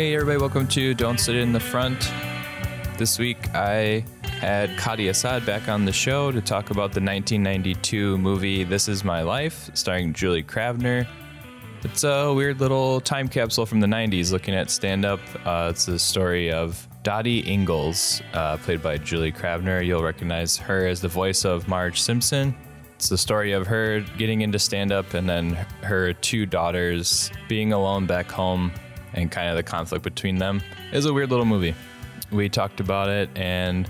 Hey, everybody, welcome to Don't Sit in the Front. This week I had Kadi Assad back on the show to talk about the 1992 movie This Is My Life, starring Julie Kavner. It's a weird little time capsule from the 90s looking at stand up. Uh, it's the story of Dottie Ingalls, uh, played by Julie Kavner. You'll recognize her as the voice of Marge Simpson. It's the story of her getting into stand up and then her two daughters being alone back home and kind of the conflict between them. It's a weird little movie. We talked about it and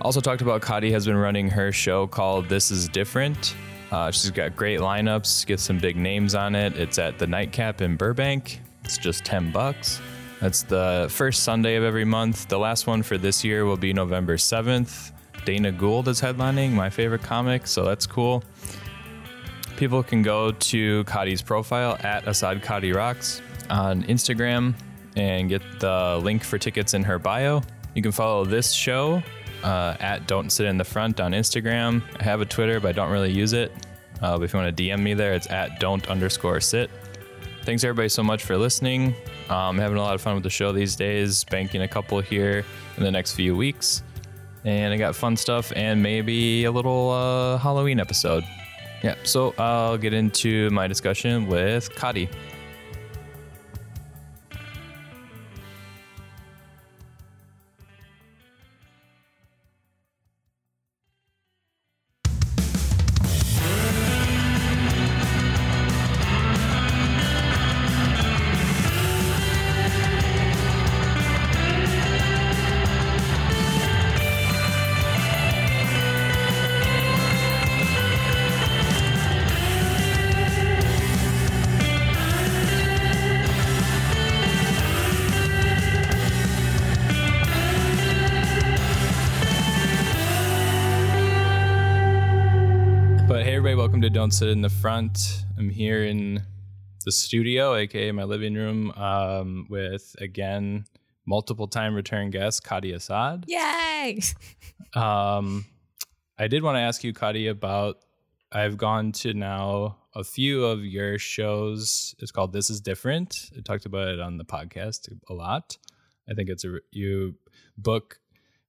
also talked about Kadi has been running her show called This Is Different. Uh, she's got great lineups, gets some big names on it. It's at the Nightcap in Burbank. It's just 10 bucks. That's the first Sunday of every month. The last one for this year will be November 7th. Dana Gould is headlining, my favorite comic, so that's cool. People can go to Kadi's profile at Assad Kadi Rocks on Instagram and get the link for tickets in her bio. You can follow this show uh, at Don't Sit in the Front on Instagram. I have a Twitter, but I don't really use it. Uh, but if you want to DM me there, it's at Don't underscore sit. Thanks everybody so much for listening. I'm um, having a lot of fun with the show these days, banking a couple here in the next few weeks. And I got fun stuff and maybe a little uh, Halloween episode. Yeah, so I'll get into my discussion with Kadi. Sit in the Front. I'm here in the studio, aka my living room, um, with again multiple time return guest Kadi Assad. Yay! Um, I did want to ask you, Kadi, about I've gone to now a few of your shows. It's called This Is Different. I talked about it on the podcast a lot. I think it's a you book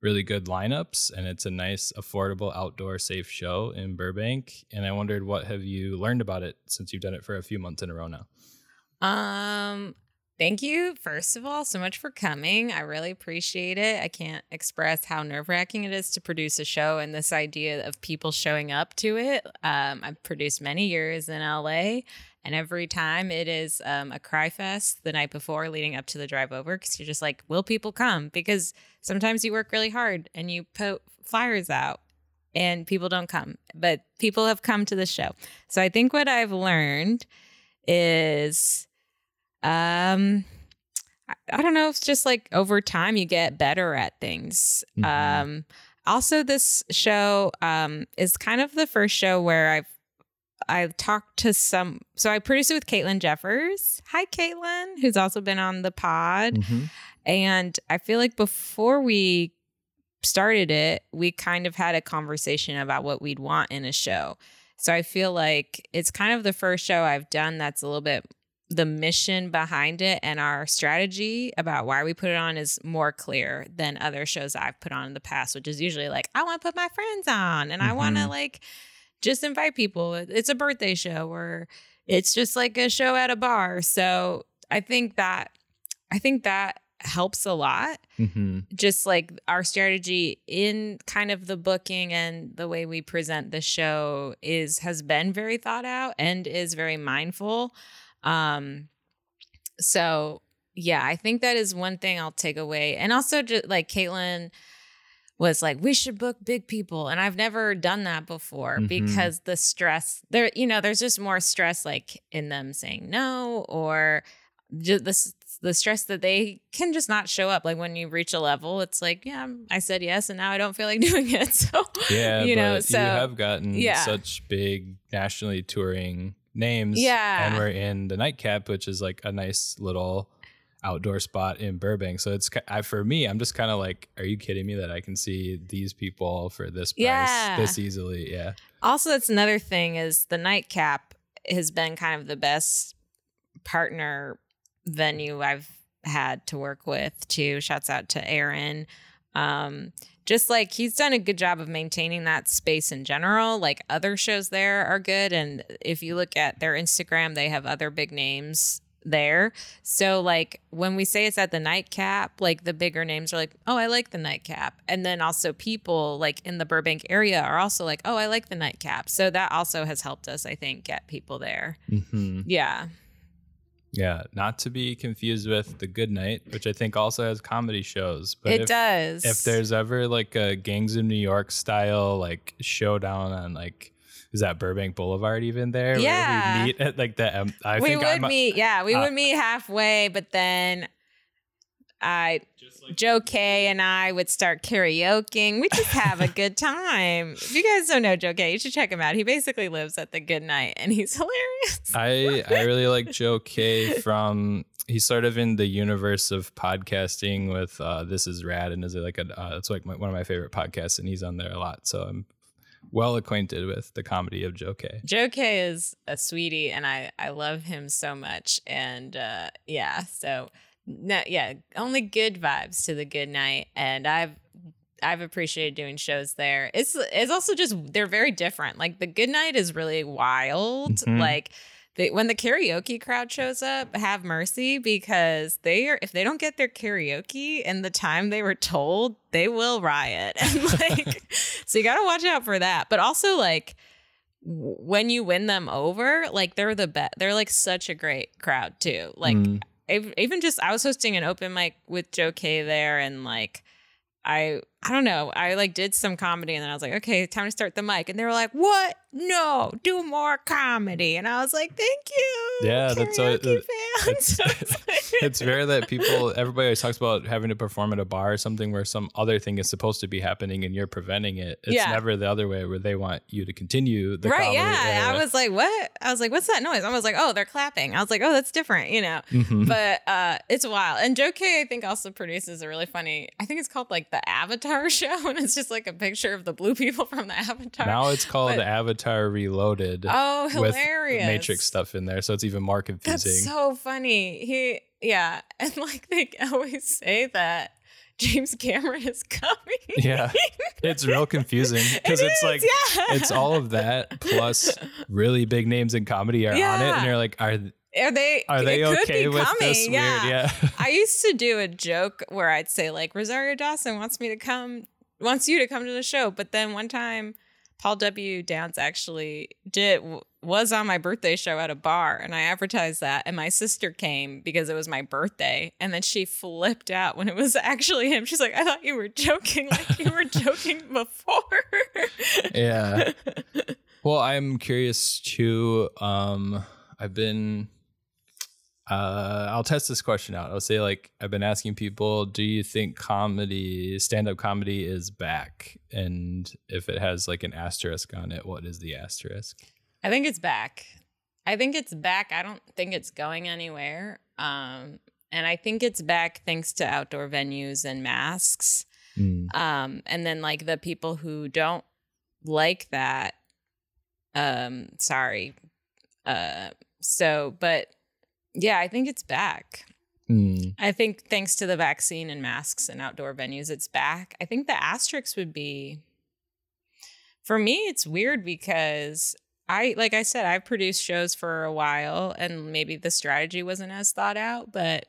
really good lineups and it's a nice affordable outdoor safe show in burbank and i wondered what have you learned about it since you've done it for a few months in a row now Um, thank you first of all so much for coming. I really appreciate it. I can't express how nerve wracking it is to produce a show and this idea of people showing up to it. Um, I've produced many years in LA, and every time it is um, a cry fest the night before leading up to the drive over because you're just like, will people come? Because sometimes you work really hard and you put flyers out and people don't come, but people have come to the show. So I think what I've learned is um I, don't know it's just like over time you get better at things Mhm. um also this show um is kind of the first show where i've i've talked to some so i produced it with caitlin jeffers. Hi caitlin who's also been on the pod. Mm-hmm. And I feel like before we started it, we kind of had a conversation about what we'd want in a show. So I feel like it's kind of the first show I've done that's a little bit the mission behind it and our strategy about why we put it on is more clear than other shows I've put on in the past, which is usually like, I want to put my friends on and I want to mm-hmm. like just invite people. It's a birthday show or it's just like a show at a bar. So I think that I think that helps a lot hmm just like our strategy in kind of the booking and the way we present the show is has been very thought out and is very mindful um so yeah i think that is one thing i'll take away and also just like caitlin was like we should book big people and i've never done that before Mhm. because the stress there you know there's just more stress like in them saying no or just the, the stress that they can just not show up like when you reach a level it's like yeah i said yes and now i don't feel like doing it so yeah you know so you have gotten yeah. such big nationally touring names Yeah. and we're in the nightcap which is like a nice little outdoor spot in burbank so it's I, for me i'm just kind of like are you kidding me that i can see these people for this price Yeah. this easily yeah also that's another thing is the nightcap has been kind of the best partner venue i've had to work with too. Shouts out to Aaron. Um, just like he's done a good job of maintaining that space in general. Like other shows there are good. And if you look at their Instagram, they have other big names there. So like when we say it's at the nightcap, like the bigger names are like, "Oh, I like the nightcap." And then also people like in the Burbank area are also like, "Oh, I like the nightcap." So that also has helped us, I think, get people there. Mm-hmm. Yeah. Yeah, not to be confused with the Good Night, which I think also has comedy shows. But it if, does. If there's ever like a Gangs of New York style like showdown on like is that Burbank Boulevard even there? Yeah. We meet at like the um, I we think would I'm, meet, yeah, we uh, would meet halfway, but then I Joe K and I would start karaokeing. We just have a good time. If you guys don't know Joe K, you should check him out. He basically lives at the Good Night, and he's hilarious. I I really like Joe K from he's sort of in the universe of podcasting with uh, This Is Rad and is like a uh, it's like my, one of my favorite podcasts and he's on there a lot. So I'm well acquainted with the comedy of Joe K. Joe K is a sweetie, and I I love him so much. And uh, yeah, so no, yeah, only good vibes to the Good Night, and I've I've appreciated doing shows there. It's it's also just they're very different. Like the Good Night is really wild. Mhm. Like they, when the karaoke crowd shows up, have mercy because they are if they don't get their karaoke in the time they were told, they will riot. And like so you got to watch out for that. But also like when you win them over, like they're the best. They're like such a great crowd too. Like Mm. even just I was hosting an open mic with Joe K there and like I I don't know. I like did some comedy and then I was like, okay, time to start the mic. And they were like, what? No, do more comedy. And I was like, thank you. Yeah, that's what- karaoke it's- fans. it's rare that people everybody always talks about having to perform at a bar or something where some other thing is supposed to be happening and you're preventing it. It's Yeah. never the other way where they want you to continue the right, comedy. yeah. I was like, what? I was like, what's that noise? I was like, oh, they're clapping. I was like, oh, that's different, you know. Mhm. but uh it's wild and joe k i think also produces a really funny i think it's called like the avatar show and it's just like a picture of the blue people from the avatar now it's called but- Avatar Reloaded oh with hilarious Matrix stuff in there, so it's even more confusing. that's so funny he yeah and like they always say that james cameron is coming Yeah. it's real confusing because It it's is, like yeah. it's all of that plus really big names in comedy are on it, and you're like, are are they are they it could okay be with coming, this yeah. weird? Yeah. I used to do a joke where I'd say like Rosario Dawson wants me to come, wants you to come to the show, but then one time Paul W. Downs actually did was on my birthday show at a bar, and I advertised that, and my sister came because it was my birthday, and then she flipped out when it was actually him. She's like, "I thought you were joking, like you were joking before." yeah. Well, I'm curious too. Um, I've been. Uh, I'll test this question out. I'll say like I've been asking people, do you think comedy, stand-up comedy, is back? And if it has like an asterisk on it, what is the asterisk? I think it's back. I think it's back. I don't think it's going anywhere. Um, and I think it's back thanks to outdoor venues and masks. Mm. Um, and then like the people who don't like that, um, sorry. Uh, so, but yeah, I think it's back. Mm. I think thanks to the vaccine and masks and outdoor venues, it's back. I think the asterisk would be for me, it's weird because I, like I said, I've produced shows for a while and maybe the strategy wasn't as thought out, but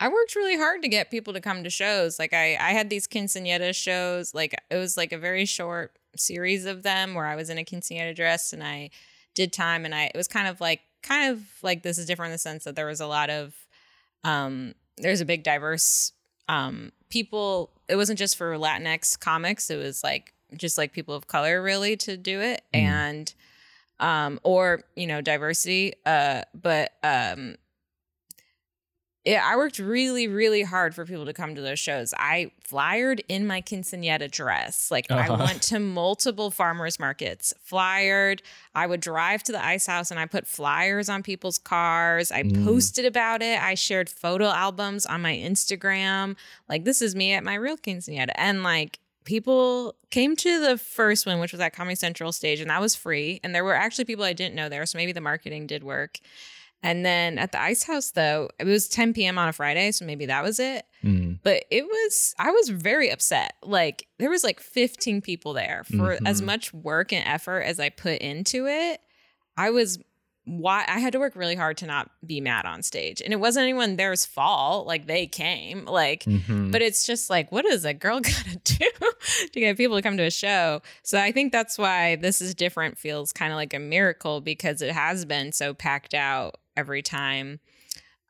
I worked really hard to get people to come to shows. Like I, I had these quinceanera shows. Like it was like a very short series of them where I was in a quinceanera dress and I did time and I it was kind of like kind of like this is different in the sense that there was a lot of um there's a big diverse um people it wasn't just for Latinx comics, it was like just like people of color really to do it Mm. and um or you know diversity uh but um yeah, I worked really, really hard for people to come to those shows. I flyered in my quinceanera dress. Like I Uh-huh. went to multiple farmers markets, flyered. I would drive to the ice house and I put flyers on people's cars. I Mm. posted about it. I shared photo albums on my Instagram. Like this is me at my real quinceanera. And like people came to the first one, which was at Comedy Central stage, and that was free. And there were actually people I didn't know there, so maybe the marketing did work. And then at the Ice House, though, it was 10 p.m. on a Friday, so maybe that was it. Mm. But it was, I was very upset. Like there was like 15 people there for as Mhm. much work and effort as I put into it. I was why I had to work really hard to not be mad on stage. And it wasn't anyone there's fault. Like they came. Like Mhm. but it's just like, what is a girl gotta do to get people to come to a show? So I think that's why this is different feels kind of like a miracle because it has been so packed out every time.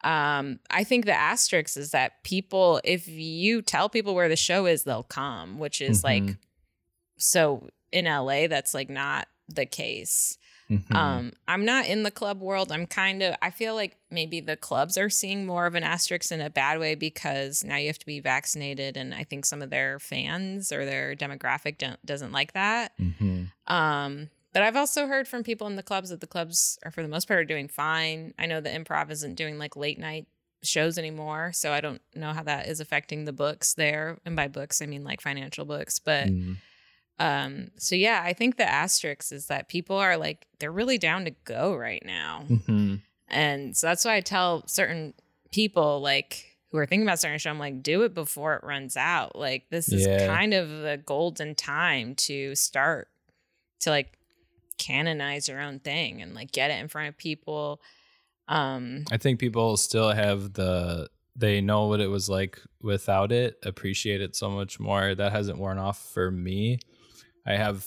Um, I think the asterisk is that people, if you tell people where the show is, they'll come, which is like Mhm. so in LA, that's like not the case. Mhm. Um, I'm not in the club world. I'm kind of, I feel like maybe the clubs are seeing more of an asterisk in a bad way because now you have to be vaccinated. And I think some of their fans or their demographic don't, doesn't like that. Mhm. Um, but I've also heard from people in the clubs that the clubs are, for the most part, are doing fine. I know the improv isn't doing like late night shows anymore. So I don't know how that is affecting the books there. And by books, I mean like financial books. But Mm. um, so yeah, I think the asterisk is that people are like they're really down to go right now. Mhm. And so that's why I tell certain people like who are thinking about starting a show, I'm like, do it before it runs out. Like this is Yeah. kind of the golden time to start to like canonize your own thing and like get it in front of people. Um I think people still have the they know what it was like without it, appreciate it so much more. That hasn't worn off for me. I have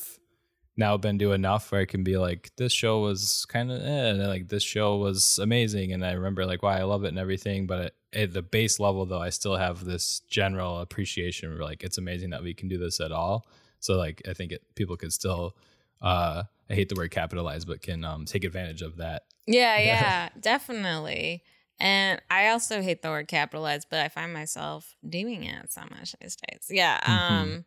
now been to enough where I can be like, this show was kind of eh, like this show was amazing, and I remember like why I love it and everything. But at, the base level, though, I still have this general appreciation. Where like it's amazing that we can do this at all. So like I think it, people could still, uh, I hate the word capitalize, but can um, take advantage of that. Yeah, Yeah. definitely. And I also hate the word capitalize, but I find myself doing it so much these days. Yeah. Mhm. Um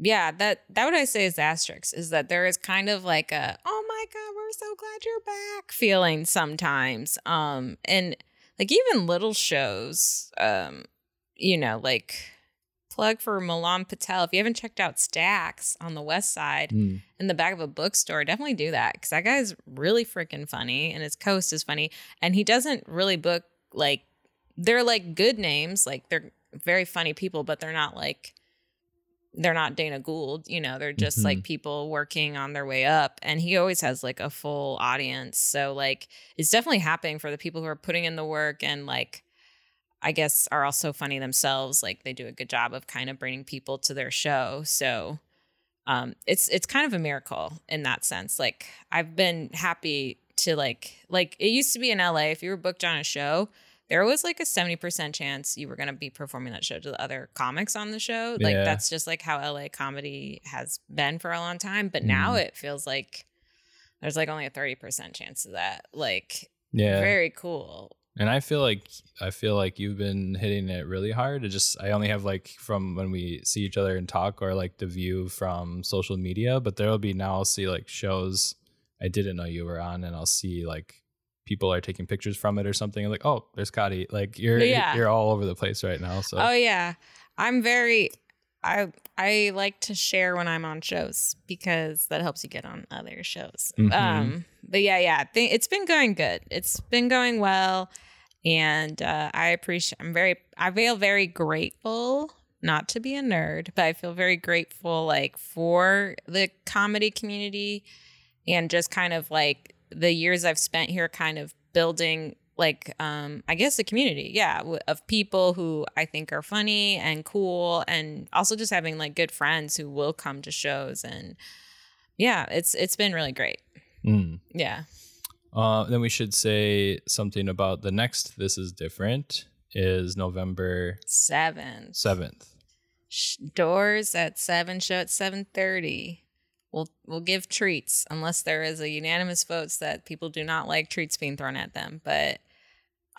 yeah, that that what I say is asterisk is that there is kind of like a oh my god, we're so glad you're back feeling sometimes. Um and like even little shows, um, you know, like plug for Milan Patel. If you haven't checked out Stacks on the west side, Mm. in the back of a bookstore, definitely do that because that guy's really freaking funny and his coast is funny. And he doesn't really book like they're like good names, like they're very funny people, but they're not like they're not Dana Gould, you know, they're just Mhm. like people working on their way up. And he always has like a full audience. So like it's definitely happening for the people who are putting in the work and like I guess are also funny themselves. Like they do a good job of kind of bringing people to their show. So um it's it's kind of a miracle in that sense like i've been happy to like like it used to be in la if you were booked on a show there was like a 70% chance you were going to be performing that show to the other comics on the show like Yeah. that's just like how la comedy has been for a long time but now Mhm. it feels like there's like only a 30% chance of that like Yeah. very cool And I feel like I feel like you've been hitting it really hard. It just I only have like from when we see each other and talk or like the view from social media, but there will be now I'll see like shows I didn't know you were on and I'll see like people are taking pictures from it or something. I'm like, oh, there's Kadi. Like you're Yeah. you're all over the place right now. So Oh yeah. I'm very I I like to share when I'm on shows because that helps you get on other shows. Mhm. Um but yeah, yeah. Th- it's been going good. It's been going well and uh I appreciate I'm very I feel very grateful not to be a nerd, but I feel very grateful like for the comedy community and just kind of like the years I've spent here kind of building like um I guess a community, yeah, w- of people who I think are funny and cool and also just having like good friends who will come to shows and yeah, it's it's been really great. Mm. Yeah. Uh, then we should say something about the next This Is Different is November seventh. 7th. Doors at 7, show at 7:30. We'll we'll give treats unless there is a unanimous votes that people do not like treats being thrown at them, but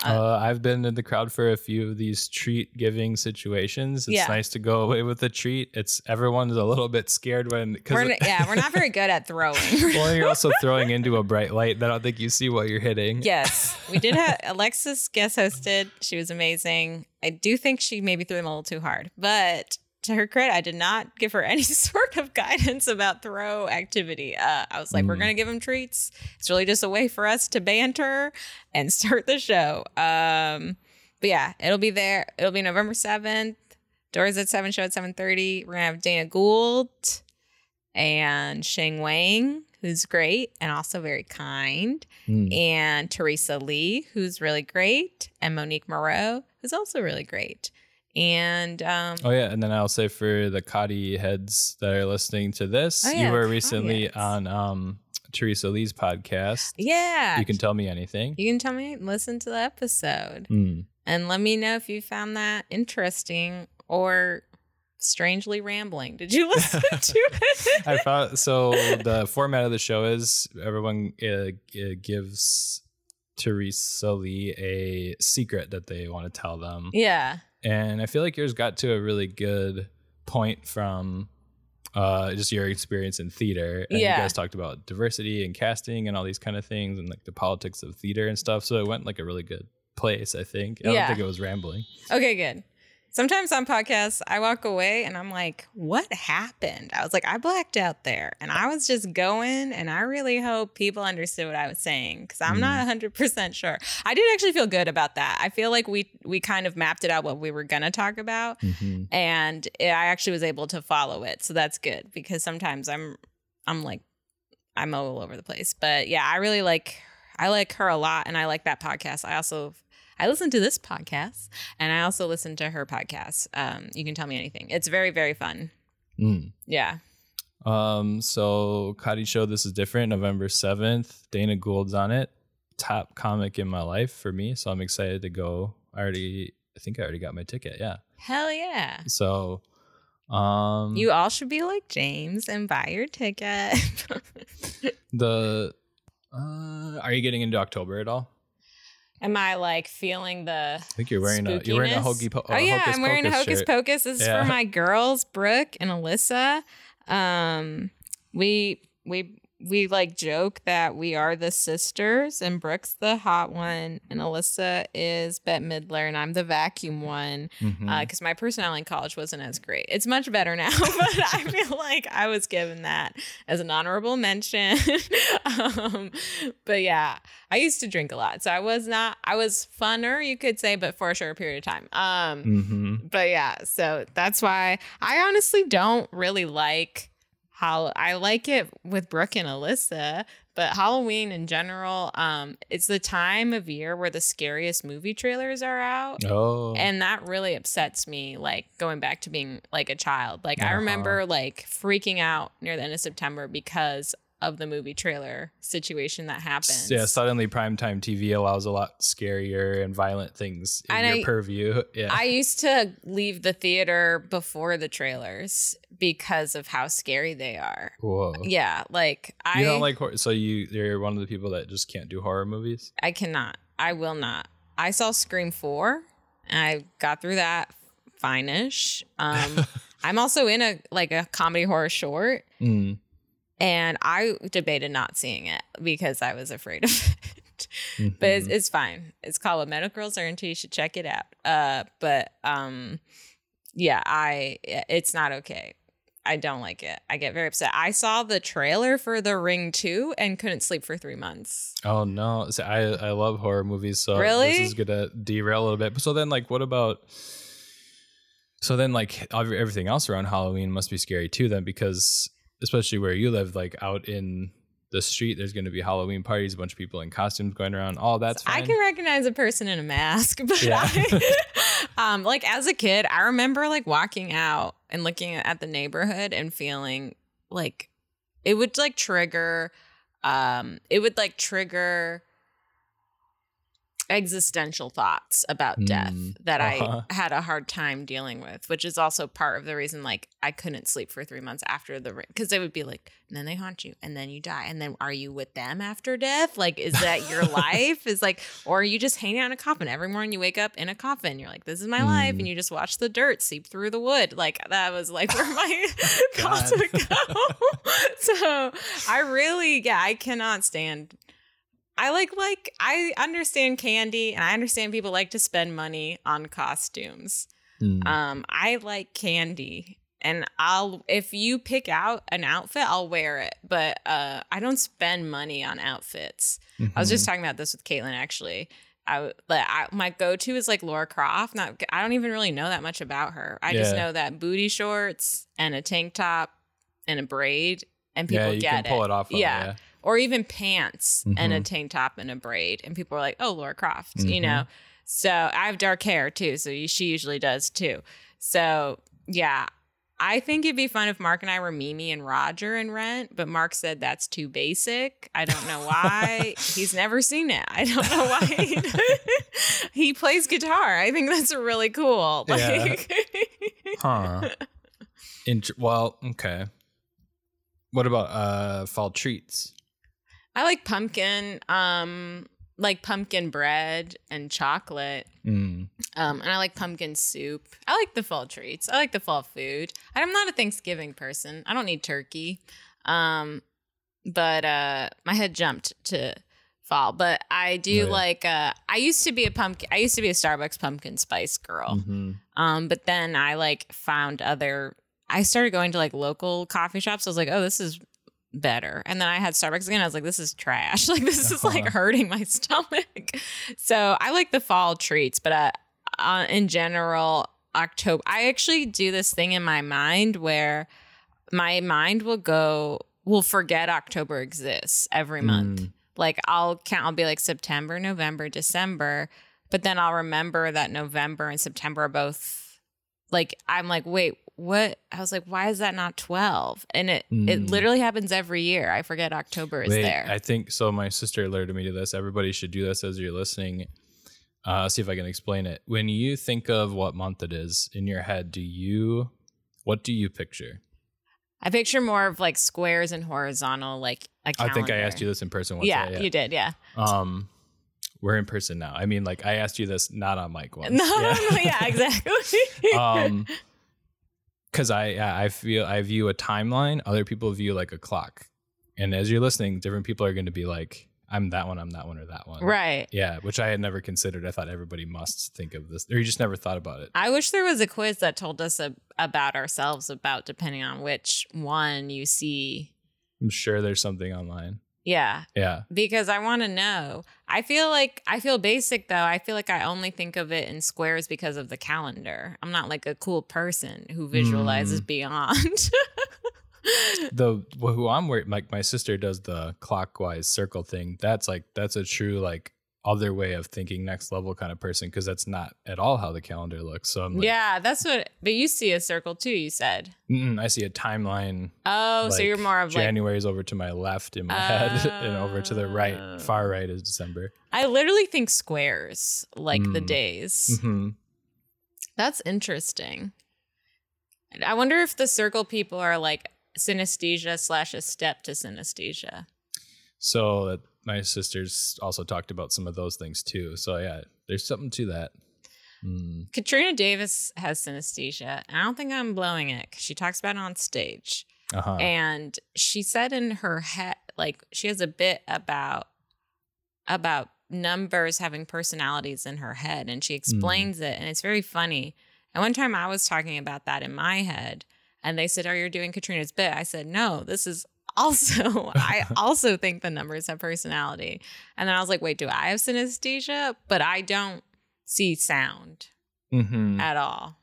Uh, Uh, I've been in the crowd for a few of these treat giving situations. It's Yeah. nice to go away with a treat. It's everyone's a little bit scared when we're n- yeah, we're not very good at throwing. well, you're also throwing into a bright light. that I don't think you see what you're hitting. Yes, we did have Alexis guest hosted. She was amazing. I do think she maybe threw them a little too hard, but to her credit, I did not give her any sort of guidance about throw activity. Uh, I was like, we're Mm. gonna give him treats. It's really just a way for us to banter and start the show. Um, but yeah, it'll be there. It'll be November seventh. Doors at seven, show at seven thirty. We're gonna have Dana Gould and Sheng Wang, who's great and also very kind, Mm. and Teresa Lee, who's really great, and Monique Moreau, who's also really great. And um, Oh yeah, and then I'll say for the Kadi heads that are listening to this, Oh, yeah, you were recently heads. on um, Teresa Lee's podcast. yeah, You can tell me anything. you can tell me, listen to the episode, Mm. and let me know if you found that interesting or strangely rambling. Did you listen to it? I found so the format of the show is everyone uh, uh, gives Teresa Lee a secret that they want to tell them, yeah. And I feel like yours got to a really good point from uh, just your experience in theater. And Yeah. you guys talked about diversity and casting and all these kind of things, and like the politics of theater and stuff. So it went like a really good place. I think. I Yeah. don't think it was rambling. Okay, good. Sometimes on podcasts, I walk away and I'm like, what happened? I was like, I blacked out there and I was just going. And I really hope people understood what I was saying because I'm not 100% sure. I did actually feel good about that. I feel like we, we kind of mapped it out what we were going to talk about. Mm-hmm. And I actually was able to follow it. So that's good because sometimes I'm, I'm like, I'm all over the place. But yeah, I really like, I like her a lot and I like that podcast. I also, I listen to this podcast and I also listen to her podcast. Um, you can tell me anything. It's very, very fun. Mm. Yeah. Um, so Kadi show this is different. November seventh, Dana Gould's on it. Top comic in my life for me, so I'm excited to go. I already, I think I already got my ticket. Yeah. Hell yeah. So, um, You all should be like James and buy your ticket. the, uh, are you getting into October at all? Am I like feeling the I think you're wearing a you're wearing a spookiness? hokey po- Oh yeah, hocus I'm wearing a hocus shirt. pocus. This is for my girls, Brooke and Alyssa. Um, we we we like joke that we are the sisters, and Brooke's the hot one, and Alyssa is Bette Midler, and I'm the vacuum one. Because my personality in college wasn't as great. It's much better now, but I feel like I was given that as an honorable mention. um, but yeah, I used to drink a lot, so I was not. I was funner, you could say, but for a short period of time. Um, Mhm. but yeah, so that's why I honestly don't really like how I like it with Brooke and Alyssa, but Halloween in general, um, it's the time of year where the scariest movie trailers are out. Oh, And that really upsets me, like going back to being like a child. Like I Uh-huh. remember like freaking out near the end of September because of the movie trailer situation that happens. yeah. Suddenly, primetime TV allows a lot scarier and violent things in And your I- purview. Yeah. I used to leave the theater before the trailers because of how scary they are. Whoa. Yeah, like I You don't like horror, so you you're one of the people that just can't do horror movies. I cannot. I will not. I saw Scream 4 and I got through that fine-ish. Um I'm also in a like a comedy horror short Mm. And I debated not seeing it because I was afraid of it. but it's, Mhm. it's fine. It's called What Medical Girls Are Into. You should check it out. Uh, but um, yeah, I it's not okay. I don't like it. I get very upset. I saw the trailer for The Ring 2 and couldn't sleep for three months. Oh no! See, I I love horror movies, so Really? this is gonna derail a little bit. So then, like, what about? So then, like, everything else around Halloween must be scary too, then, because especially where you live, like out in the street, there's going to be Halloween parties, a bunch of people in costumes going around. All that's fine. I can recognize a person in a mask, but Yeah. I, um, like as a kid, I remember like walking out and looking at the neighborhood and feeling like it would like trigger, um, it would like trigger existential thoughts about death Mm, that uh-huh. I had a hard time dealing with, which is also part of the reason like I couldn't sleep for three months after the because they would be like, and then they haunt you, and then you die, and then are you with them after death? Like, is that your life? Is like, or are you just hanging out in a coffin every morning? You wake up in a coffin. You're like, this is my life, Mm. and you just watch the dirt seep through the wood. Like that was like where my thoughts would go. so I really, yeah, I cannot stand I like like I understand candy and I understand people like to spend money on costumes. Mm. Um, I like candy. And I'll if you pick out an outfit, I'll wear it. But uh I don't spend money on outfits. I was just Mm-hmm. talking about this with Caitlin actually. I, like, I my go to is like Laura Croft. Not I don't even really know that much about her. I just know that booty shorts and a tank top and a braid, and people yeah, you get can pull it, off. of, Yeah. yeah. Or even pants and a Mhm. tank top and a braid, and people are like, "Oh, Laura Croft," you Mhm. know. So I have dark hair too, so she usually does too. So yeah, I think it'd be fun if Mark and I were Mimi and Roger in Rent, but Mark said that's too basic. I don't know why. He's never seen it. I don't know why. he plays guitar. I think that's really cool. Yeah. Like, Huh. Int- well, okay. What about uh fall treats? I like pumpkin, um, like pumpkin bread and chocolate. Mm. Um, and I like pumpkin soup. I like the fall treats. I like the fall food. I'm not a Thanksgiving person. I don't need turkey. Um, but uh, my head jumped to fall. But I do Right. like. Uh, I used to be a pumpkin. I used to be a Starbucks pumpkin spice girl. Mhm. Um, but then I like found other. I started going to like local coffee shops. I was like, oh, this is better. And then I had Starbucks again. I was like, this is trash. Like this is like hurting my stomach. So I like the fall treats, but uh, uh, in general, October. I actually do this thing in my mind where my mind will go will forget October exists every month. Mm. Like I'll count. I'll be like September, November, December, but then I'll remember that November and September are both like I'm like, wait, what? I was like, why is that not twelve? And it it Mm. literally happens every year. I forget October is Wait, there. I think so. My sister alerted me to this. Everybody should do this as you're listening. Uh, see if I can explain it. When you think of what month it is in your head, do you what do you picture? I picture more of like squares and horizontal, like a I calendar. think I asked you this in person once. Yeah, yeah. you did. Yeah. Um, we're in person now. I mean, like I asked you this not on mic once. No, no, no, yeah, exactly. um, because I I feel I view a timeline. Other people view like a clock, and as you're listening, different people are going to be like, "I'm that one. I'm that one, or that one." right. Yeah, which I had never considered. I thought everybody must think of this, or you just never thought about it. I wish there was a quiz that told us a, about ourselves about depending on which one you see. I'm sure there's something online. Yeah, Yeah. because I want to know. I feel like I feel basic though. I feel like I only think of it in squares because of the calendar. I'm not like a cool person who visualizes mm. beyond. The who I'm worried, like my sister does the clockwise circle thing. That's like that's a true like other way of thinking, next level kind of person, because that's not at all how the calendar looks. So I'm like, yeah, that's what. But you see a circle too. You said. mm, I see a timeline. Oh, so you're more of like. January's over to my left in my head, and over to the Oh. right, far right is December. I literally think squares, like the Mm. days. hmm That's interesting. I wonder if the circle people are like synesthesia slash a step to synesthesia. So that my sisters also talked about some of those things too. So yeah, there's something to that. Mm. Katrina Davis has synesthesia. I don't think I'm blowing it because she talks about it on stage. Uh-huh. And she said in her head, like she has a bit about about numbers having personalities in her head, and she explains it, and it's very funny. And one time I was talking about that in my head, and they said, "Oh, you're doing Katrina's bit." I said, "No, this is." Also, I also think the numbers have personality. And then I was like, wait, do I have synesthesia? But I don't see sound hmm at all.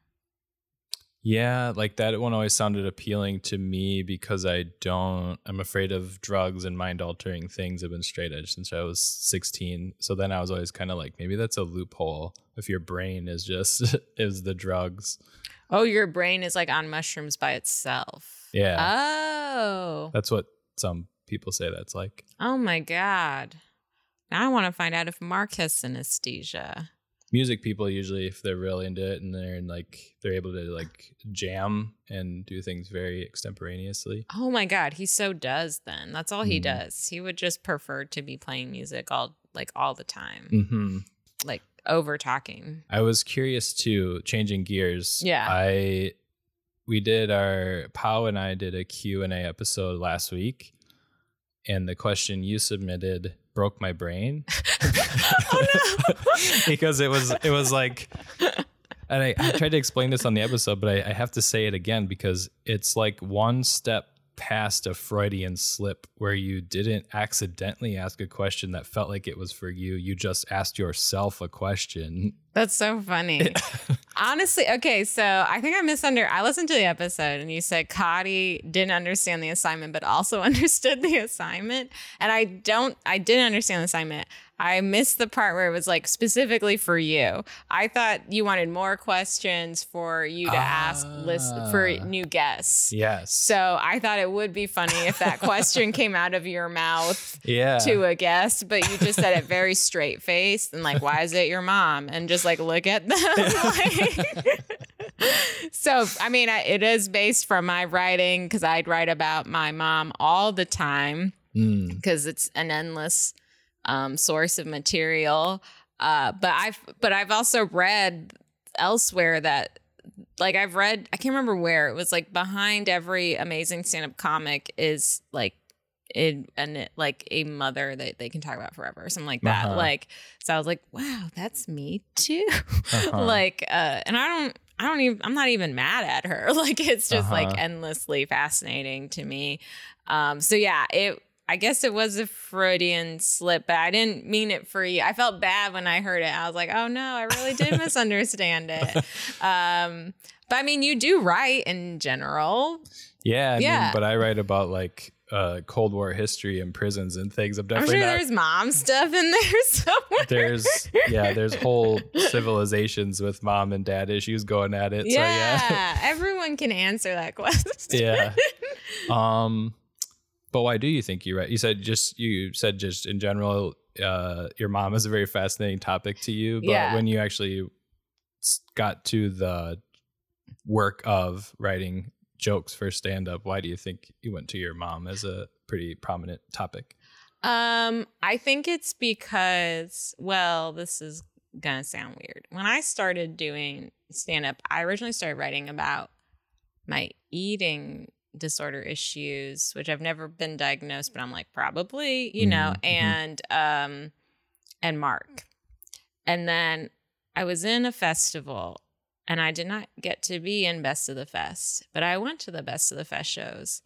Yeah, like that one always sounded appealing to me because I don't, I'm afraid of drugs and mind altering things. I've been straight edge since I was 16. So then I was always kind of like, maybe that's a loophole if your brain is just, is the drugs. Oh, your brain is like on mushrooms by itself. Yeah. Oh. That's what some people say that's like. Oh my God. Now I want to find out if Mark has synesthesia. Music people usually, if they're really into it and they're like, they're able to like jam and do things very extemporaneously. Oh my God. He so does then. That's all he Mhm. does. He would just prefer to be playing music all like all the time, Mm-hmm. like over talking. I was curious too, changing gears. Yeah. I we did our Pow and I did a Q&A episode last week and the question you submitted broke my brain. Oh, no. because it was it was like and I, I tried to explain this on the episode, but I, I have to say it again because it's like one step past a Freudian slip where you didn't accidentally ask a question that felt like it was for you. You just asked yourself a question. That's so funny. Honestly, okay, so I think I misunderstood. I listened to the episode and you said Kadi didn't understand the assignment, but also understood the assignment. And I don't, I didn't understand the assignment. I missed the part where it was like specifically for you. I thought you wanted more questions for you to ask list for Ah. new guests. Yes. So I thought it would be funny if that question came out of your mouth yeah. to a guest, but you just said it very straight faced and like, why is it your mom? And just like look at them. like- so I mean, I, it is based from my writing because I'd write about my mom all the time Mm. because it's an endless um, source of material. Uh, but I've but I've also read elsewhere that like I've read I can't remember where it was like behind every amazing stand up comic is like in and like a mother that they can talk about forever or something like that. Uh-huh. Like so I was like, wow, that's me too. Uh-huh. like uh and I don't I don't even I'm not even mad at her. Like it's just Uh-huh. like endlessly fascinating to me. Um so yeah, it I guess it was a Freudian slip, but I didn't mean it for you. I felt bad when I heard it. I was like, oh no, I really did misunderstand it. Um, but I mean, you do write in general. Yeah. I mean, Yeah. but I write about like uh, Cold War history and prisons and things. I'm I'm definitely sure not. there's mom stuff in there somewhere. There's yeah, there's whole civilizations with mom and dad issues going at it. So yeah. yeah, everyone can answer that question. yeah. Um, but why do you think you write? You said just you said just in general, uh, your mom is a very fascinating topic to you. But Yeah. when you actually got to the work of writing jokes for stand up, why do you think you went to your mom as a pretty prominent topic? Um, I think it's because, well, this is gonna sound weird. When I started doing stand up, I originally started writing about my eating disorder issues, which I've never been diagnosed, but I'm like, probably, you know, Mhm, mhm. and um and Mark. And then I was in a festival and I did not get to be in Best of the Fest, but I went to the Best of the Fest shows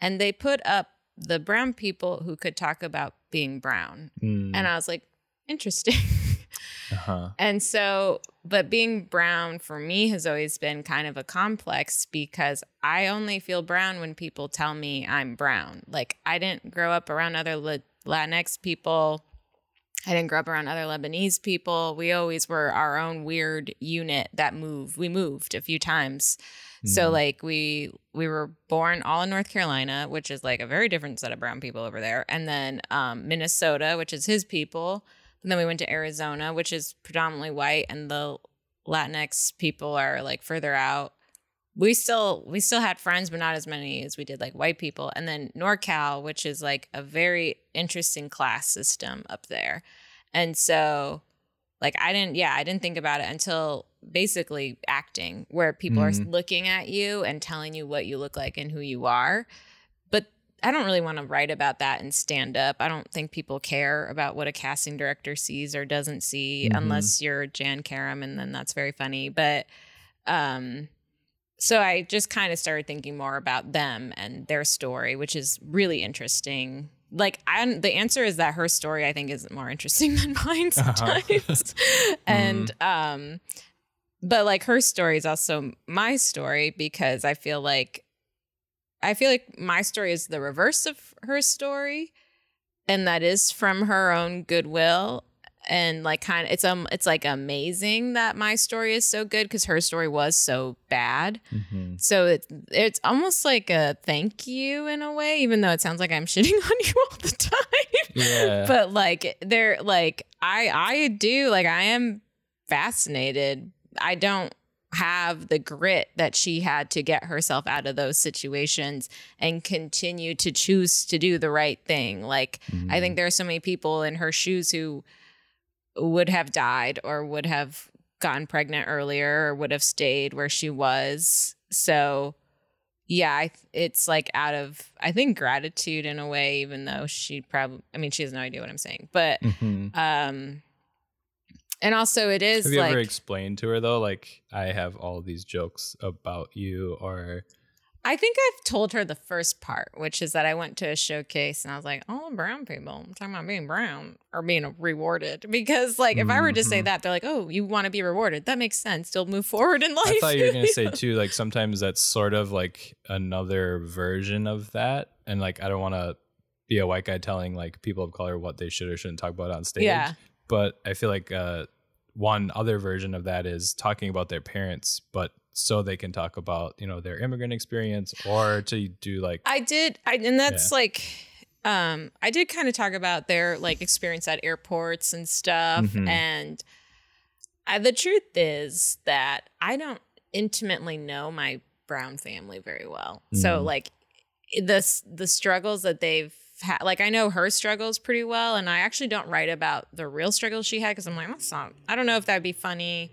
and they put up the brown people who could talk about being brown. Mm, And I was like, interesting. uh-huh. and so, but being brown for me has always been kind of a complex because I only feel brown when people tell me I'm brown. Like, I didn't grow up around other Latinx people. I didn't grow up around other Lebanese people. We always were our own weird unit that moved. We moved a few times. So Mhm. like we we were born all in North Carolina, which is like a very different set of brown people over there, and then um, Minnesota, which is his people. And then we went to Arizona, which is predominantly white, and the Latinx people are like further out. We still we still had friends, but not as many as we did like white people. And then NorCal, which is like a very interesting class system up there. And so like I didn't yeah, I didn't think about it until basically acting where people Mhm. are looking at you and telling you what you look like and who you are. I don't really want to write about that and stand up. I don't think people care about what a casting director sees or doesn't see Mhm. unless you're Jan Karam and then that's very funny. But um so I just kind of started thinking more about them and their story, which is really interesting. Like, I, the answer is that her story, I think, is more interesting than mine Uh-huh. sometimes. and, um, but like her story is also my story because I feel like, I feel like my story is the reverse of her story, and that is from her own goodwill and like kind of it's um it's like amazing that my story is so good because her story was so bad Mhm. so it's it's almost like a thank you in a way even though it sounds like i'm shitting on you all the time Yeah. but like they're like i i do like i am fascinated i don't have the grit that she had to get herself out of those situations and continue to choose to do the right thing like I think there are so many people in her shoes who would have died or would have gotten pregnant earlier or would have stayed where she was. So, yeah, I, it's like out of, I think, gratitude in a way, even though she probably, I mean, she has no idea what I'm saying, but Mhm. um, And also, it is Have you like ever explained to her though, like I have all these jokes about you, or I think I've told her the first part, which is that I went to a showcase and I was like, "All the brown people, I'm talking about being brown or being rewarded." Because like, if I were to say Mhm. that, they're like, "Oh, you want to be rewarded? That makes sense. Still move forward in life." I thought you were gonna say too, like sometimes that's sort of like another version of that, and like I don't want to be a white guy telling like people of color what they should or shouldn't talk about on stage. Yeah. But I feel like uh, one other version of that is talking about their parents, but so they can talk about you know their immigrant experience or to do like I did, I, and that's like, um, I did kind of talk about their like experience at airports and stuff. Mhm. And I, the truth is that I don't intimately know my Brown family very well. So Mhm. like, the the struggles that they've had, like I know her struggles pretty well, and I actually don't write about the real struggles she had because I'm like, that's not. I don't know if that'd be funny.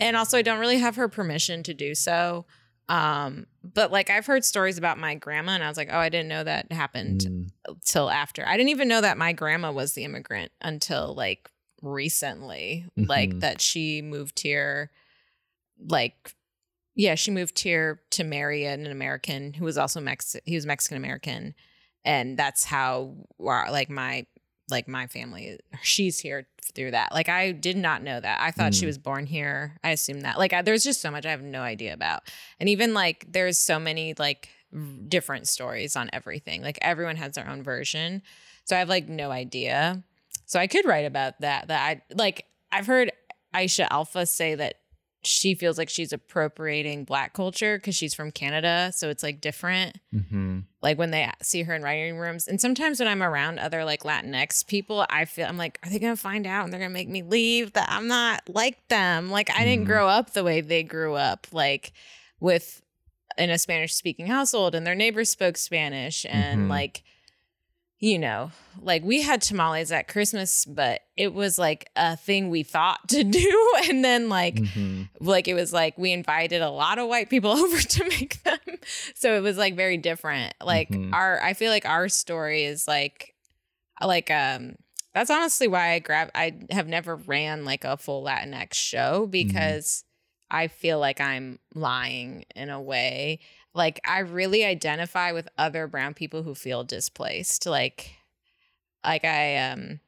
And also, I don't really have her permission to do so. Um, but like I've heard stories about my grandma, and I was like, oh, I didn't know that happened Mm, till after. I didn't even know that my grandma was the immigrant until like recently, like Mhm. that she moved here. Like, yeah, she moved here to marry an American who was also Mex. He was Mexican American, and that's how like my like my family. She's here through that. Like I did not know that. I thought she Mm. was born here. I assumed that. Like I, there's just so much I have no idea about. And even like there's so many like different stories on everything. Like everyone has their own version. So I have like no idea. So I could write about that. That I like I've heard Aisha Alfa say that she feels like she's appropriating black culture because she's from Canada. So it's like different mhm. like when they see her in writing rooms and sometimes when i'm around other like latinx people i feel i'm like are they gonna find out and they're gonna make me leave that i'm not like them like i didn't Mhm. grow up the way they grew up like with in a spanish speaking household and their neighbors spoke spanish and Mhm. like you know like we had tamales at christmas but it was like a thing we thought to do and then like Mhm. like it was like we invited a lot of white people over to make them so it was like very different like Mhm. our i feel like our story is like like um that's honestly why i grab i have never ran like a full latinx show because i feel like i'm lying in a way like i really identify with other brown people who feel displaced like like i um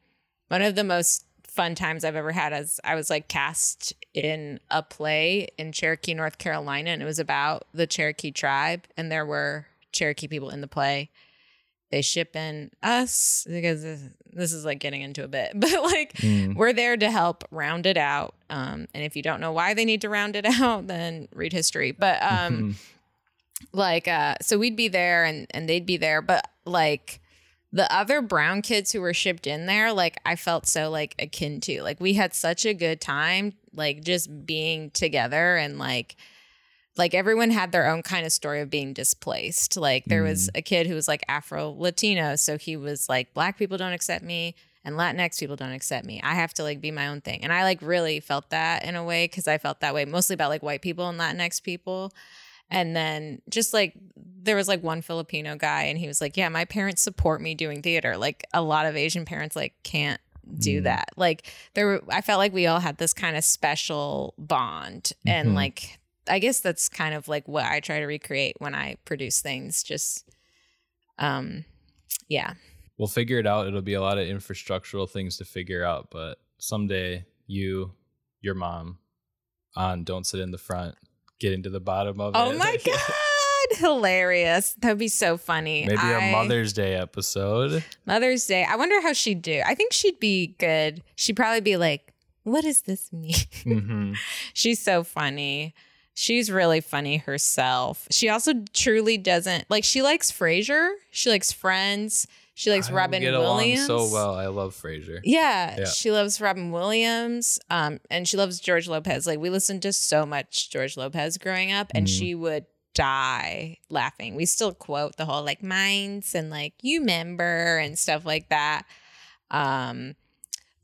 one of the most fun times I've ever had as I was like cast in a play in Cherokee, North Carolina, and it was about the Cherokee tribe, and there were Cherokee people in the play. They ship in us because this, this is like getting into a bit, but like Mm. we're there to help round it out. Um, and if you don't know why they need to round it out, then read history. But um. like uh so we'd be there and and they'd be there but like the other brown kids who were shipped in there like i felt so like akin to like we had such a good time like just being together and like like everyone had their own kind of story of being displaced. Like there was a kid who was like afro latino so he was like black people don't accept me and latinx people don't accept me. I have to like be my own thing. And i like really felt that in a way because i felt that way mostly about like white people and latinx people and then just like there was like one Filipino guy and he was like, "Yeah, my parents support me doing theater." Like a lot of Asian parents like can't do Mm. that. Like there were, I felt like we all had this kind of special bond and Mhm. like I guess that's kind of like what I try to recreate when I produce things just um yeah. We'll figure it out. It'll be a lot of infrastructural things to figure out, but someday you, your mom, on Don't Sit in the Front, getting to the bottom of Oh it. Oh my god, hilarious. That'd be so funny. Maybe a I- Mother's Day episode. Mother's Day. I wonder how she'd do. I think she'd be good. She'd probably be like, "What does this mean?" hmm She's so funny. She's really funny herself. She also truly doesn't like. She likes Frasier. She likes Friends. She likes I Robin get Williams. along so well. I love Frasier. Yeah, Yeah. she loves Robin Williams. Um, and she loves George Lopez. Like we listened to so much George Lopez growing up, and Mhm. she would die laughing. We still quote the whole like minds and like you member and stuff like that. Um,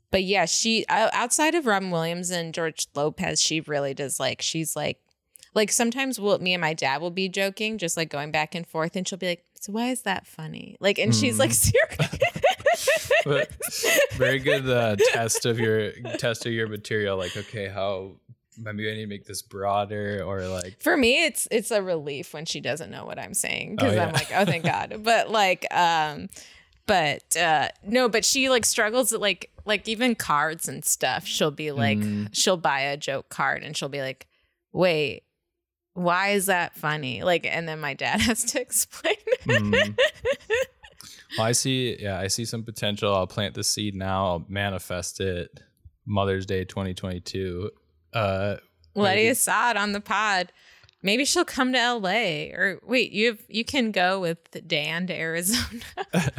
but yeah, she outside of Robin Williams and George Lopez, she really does like she's like like sometimes we'll me and my dad will be joking, just like going back and forth, and she'll be like, "So why is that funny?" Like, and she's like, Mm. "Serious." Very good uh, test of your test of your material. Like, okay, how maybe I need to make this broader or like For me, it's it's a relief when she doesn't know what I'm saying because Oh, I'm like, oh, thank God. But like, um, but uh, no, but she like struggles at like like even cards and stuff. She'll be like, Mm. she'll buy a joke card and she'll be like, wait, why is that funny? Like, and then my dad has to explain. Mm. Well, I see. Yeah, I see some potential. I'll plant the seed now. I'll manifest it. Mother's Day 2022. Uh, Letty. Assad on the pod. Maybe she'll come to LA or wait, you have, you can go with Dan to Arizona.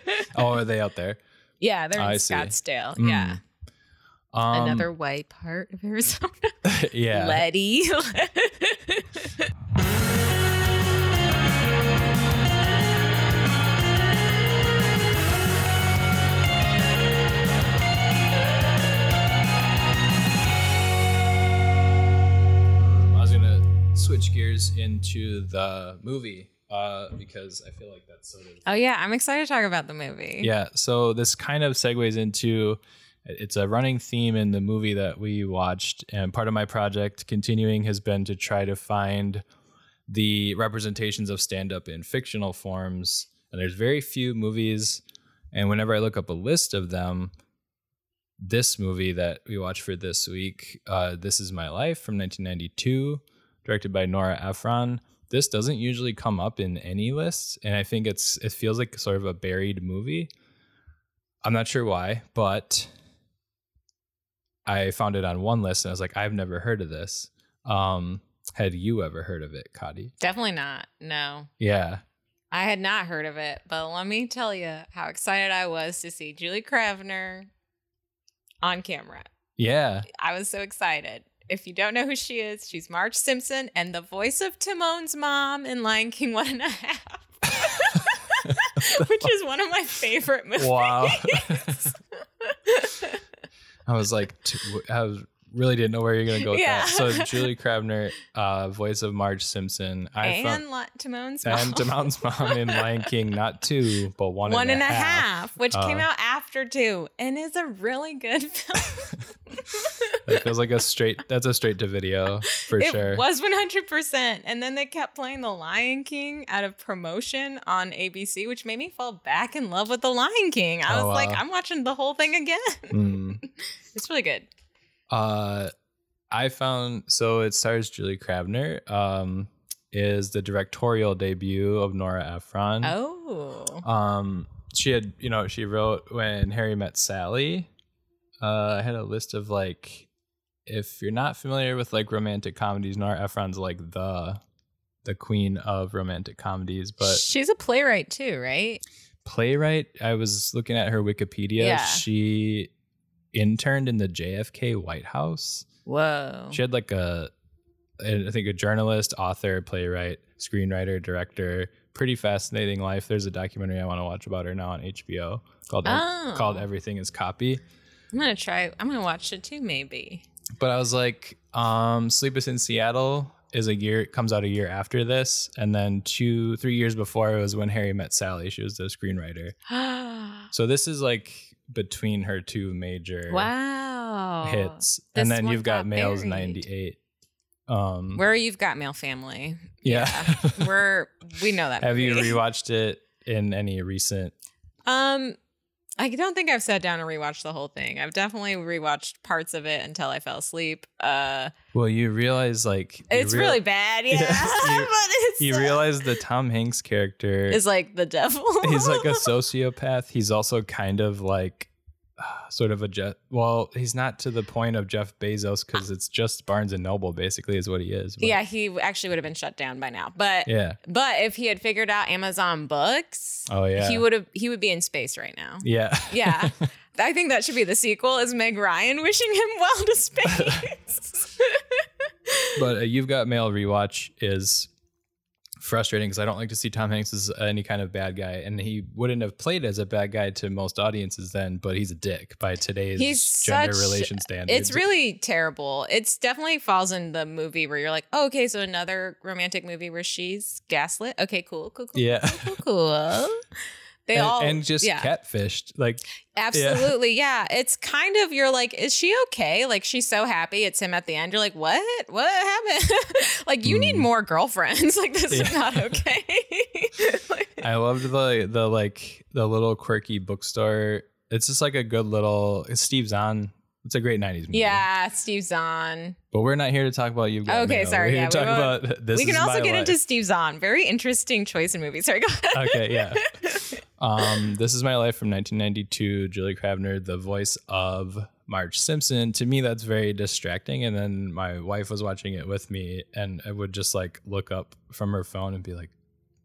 oh, are they out there? yeah, they're in see. Scottsdale. Mm. Yeah. Um, Another white part of Arizona. yeah. Letty. I was gonna switch gears into the movie uh, because I feel like that's sort of oh yeah, I'm excited to talk about the movie. Yeah, so this kind of segues into it's a running theme in the movie that we watched, and part of my project continuing has been to try to find the representations of stand up in fictional forms. And there's very few movies, and whenever I look up a list of them, this movie that we watched for this week, uh, This Is My Life from 1992, directed by Nora Ephron. This doesn't usually come up in any lists, and I think it's it feels like sort of a buried movie. I'm not sure why, but I found it on one list, and I was like, I've never heard of this. Um, had you ever heard of it, Kadi? Definitely not. No. Yeah, I had not heard of it, but let me tell you how excited I was to see Julie Kavner on camera. yeah. I was so excited. If you don't know who she is, she's Marge Simpson and the voice of Timon's mom in Lion King One and a Half, which is one of my favorite movies. Wow. I was like, I was really didn't know where you're gonna go with Yeah. that. So Julie Kavner, uh, voice of Marge Simpson, I and Li- Timon's mom. and Timon's mom in Lion King, not two, but one, One and and a half, which came Uh, out after two and is a really good film. That feels like a straight. That's a straight to video for it sure. was 100%. And then they kept playing The Lion King out of promotion on ABC, which made me fall back in love with The Lion King. I Oh, was like. I'm watching the whole thing again. Mm. it's really good. Uh, I found so it stars Julie Kavner. Um, is the directorial debut of Nora Ephron. Oh. Um, she had, you know, she wrote when Harry met Sally. Uh, I had a list of like, if you're not familiar with like romantic comedies, Nora Ephron's like the the queen of romantic comedies. But She's a playwright too, right? playwright, I was looking at her Wikipedia. Yeah. She interned in the JFK White House. Whoa. She had like a, I think a journalist, author, playwright, screenwriter, director. Pretty fascinating life. There's a documentary I want to watch about her now on HBO called Oh. called Everything Is Copy. I'm going to try. I'm going to watch it too, maybe. But I was like, um, Sleepless in Seattle is a year comes out a year after this, and then two three years before it was when Harry met Sally. She was the screenwriter. So this is like between her two major wow. hits, This and then you've got got Males buried. '98. Um, Where you've got male family. yeah. We're, we know that. Have you movie. rewatched it in any recent? Um, I don't think I've sat down and rewatched the whole thing. I've definitely rewatched parts of it until I fell asleep. Uh, Well, you realize like you it's real- really bad, yeah. Yeah, you- but it's You uh, realize the Tom Hanks character is like the devil. he's like a sociopath. He's also kind of like sort of a Jeff. Well, he's not to the point of Jeff Bezos because it's just Barnes and Noble, basically, is what he is. But- yeah, he actually would have been shut down by now. But yeah. but if he had figured out Amazon Books, Oh yeah. he would have he would be in space right now. Yeah. Yeah. I think that should be the sequel is Meg Ryan wishing him well to space. but uh, you've got mail rewatch is frustrating because I don't like to see Tom Hanks as any kind of bad guy, and he wouldn't have played as a bad guy to most audiences then, but he's a dick by today's He's gender such- relation standards. It's really terrible. It's definitely falls in the movie where you're like, oh, okay, so another romantic movie where she's gaslit. Okay, cool, cool, cool, Yeah. cool, cool, cool. They and, all and just yeah. catfished. Like Absolutely. Yeah. It's kind of you're like, is she okay? Like she's so happy it's him at the end. You're like, what? What happened? like you need Mm. more girlfriends. Like this is not okay. Like- I loved the the like the little quirky bookstore. It's just like a good little it's Steve Zahn. It's a great '90s movie. yeah, Steve Zahn. but we're not here to talk about you. Got Okay, Mail. sorry, We're here yeah, to we about this. we can also get life. into Steve Zahn. Very interesting choice in movies. Sorry, go ahead. okay, yeah. Um, this is my life from 1992. Julie Kavner, the voice of Marge Simpson. To me, that's very distracting. And then my wife was watching it with me, and I would just like look up from her phone and be like,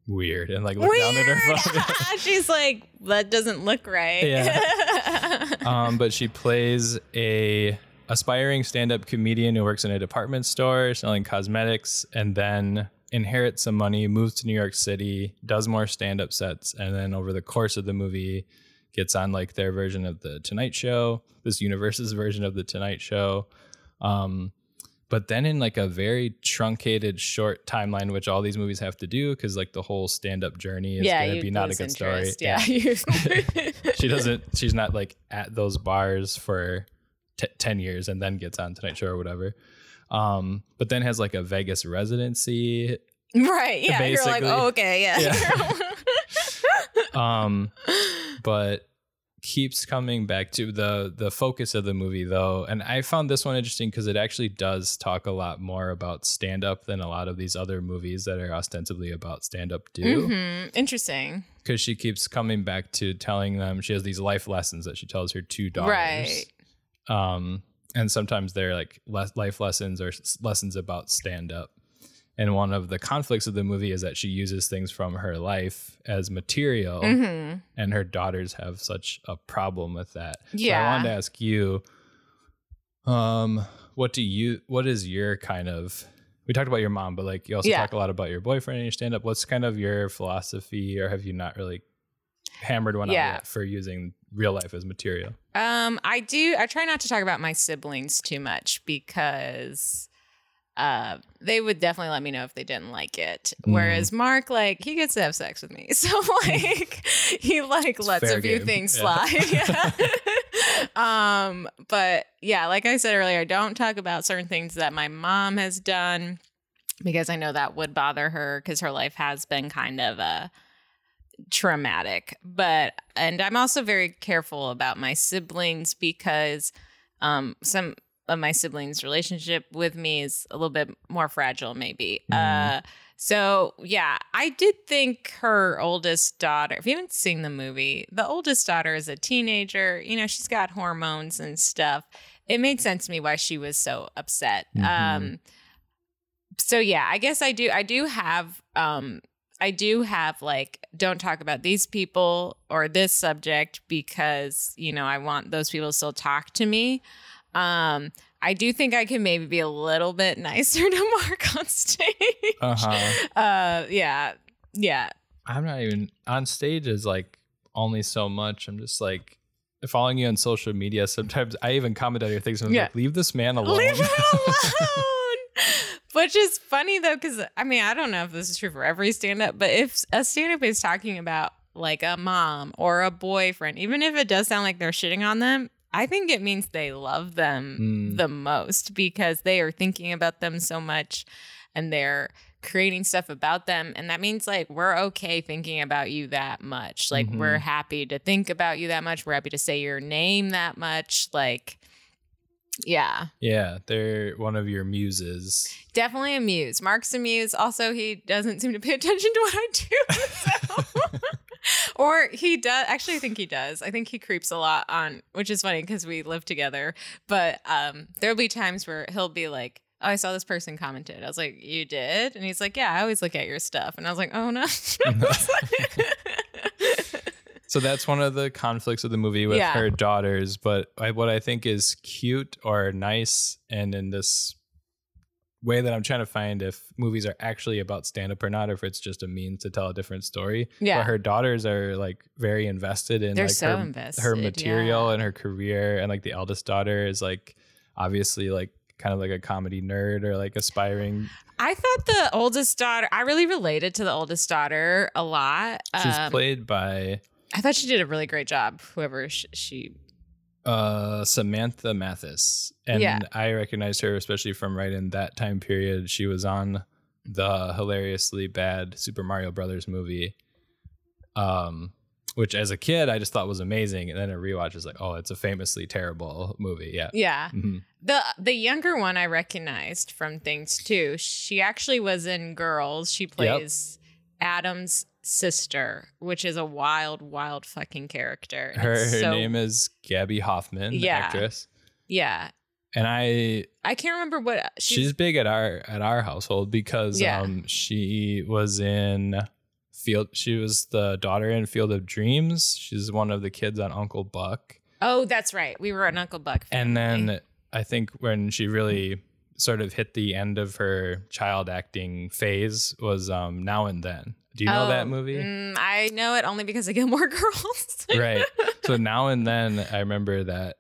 weird, and like look down at her Weird. phone. She's like, that doesn't look right. um, but she plays a aspiring stand-up comedian who works in a department store selling cosmetics and then inherits some money moves to new york city does more stand-up sets and then over the course of the movie gets on like their version of the tonight show this universe's version of the tonight show um, but then in like a very truncated short timeline which all these movies have to do because like the whole stand-up journey is yeah, going to be not a good story interest. Yeah. she doesn't she's not like at those bars for t- 10 years and then gets on tonight show or whatever um but then has like a vegas residency right. Yeah. You're like, oh, okay. Yeah. um but keeps coming back to the the focus of the movie though and i found this one interesting because it actually does talk a lot more about stand up than a lot of these other movies that are ostensibly about stand up do Mhm. Interesting. because she keeps coming back to telling them she has these life lessons that she tells her two daughters Right. um and sometimes they're like le- life lessons or s- lessons about stand up and one of the conflicts of the movie is that she uses things from her life as material hmm and her daughters have such a problem with that so i Yeah. wanted to ask you um what do you what is your kind of we talked about your mom but like you also Yeah. talk a lot about your boyfriend and your stand up what's kind of your philosophy or have you not really hammered one Yeah. out yet for using real life as material Um, I do. I try not to talk about my siblings too much because uh, they would definitely let me know if they didn't like it. Mm. Whereas Mark, like, he gets to have sex with me, so like he like lets a few game. things Yeah. slide. Yeah. um, but yeah, like I said earlier, I don't talk about certain things that my mom has done because I know that would bother her because her life has been kind of uh traumatic. But and I'm also very careful about my siblings because um some of my siblings' relationship with me is a little bit more fragile, maybe. Mhm. Uh so yeah, I did think her oldest daughter, if you haven't seen the movie, the oldest daughter is a teenager, you know, she's got hormones and stuff. It made sense to me why she was so upset. Mhm. Um so yeah, I guess I do I do have um I do have like don't talk about these people or this subject because, you know, I want those people to still talk to me. Um I do think I can maybe be a little bit nicer to Mark on stage. uh-huh Uh yeah. Yeah. i'm not even on stage is like only so much i'm just like following you on social media sometimes i even comment on your things and I'm Yeah. like leave this man alone Leave him alone. Which is funny though, because I mean, I don't know if this is true for every stand up, but if a stand up is talking about like a mom or a boyfriend, even if it does sound like they're shitting on them, I think it means they love them Mm. the most because they are thinking about them so much and they're creating stuff about them. And that means like we're okay thinking about you that much. Like Mhm. we're happy to think about you that much. We're happy to say your name that much. Like, yeah. yeah they're one of your muses Definitely a muse. Mark's a muse. Also, he doesn't seem to pay attention to what I do. so- or he does. Actually, I think he does. I think he creeps a lot on, which is funny because we live together. But um, there'll be times where he'll be like, Oh, I saw this person commented. I was like, You did? And he's like, Yeah, I always look at your stuff. And I was like, Oh, no. So that's one of the conflicts of the movie with Yeah. her daughters. But I, what I think is cute or nice, and in this way that I'm trying to find if movies are actually about stand up or not, or if it's just a means to tell a different story. Yeah. But her daughters are like very invested in They're like so her, invested, her material yeah. and her career. And like the eldest daughter is like obviously like kind of like a comedy nerd or like aspiring. I thought the oldest daughter, I really related to the oldest daughter a lot. She's Um, played by I thought she did a really great job. Whoever sh- she, Uh, Samantha Mathis, and Yeah. I recognized her especially from right in that time period. She was on the hilariously bad Super Mario Brothers movie, um, which as a kid I just thought was amazing, and then a rewatch is like, oh, it's a famously terrible movie. Yeah. yeah, Mhm. the the younger one I recognized from things too. She actually was in Girls. She plays Adam's sister, which is a wild, wild fucking character. Her, her so- name is Gaby Hoffmann, Yeah. actress, yeah. and I I can't remember what she's, she's, big at our at our household because Yeah. um she was in Field she was the daughter in Field of Dreams. She's one of the kids on Uncle Buck. Oh, that's right. We were an Uncle Buck. And then I think when she really sort of hit the end of her child acting phase was um Now and Then. Do you know Oh, that movie? mm, I know it only because of Gilmore Girls. right. So now and then I remember that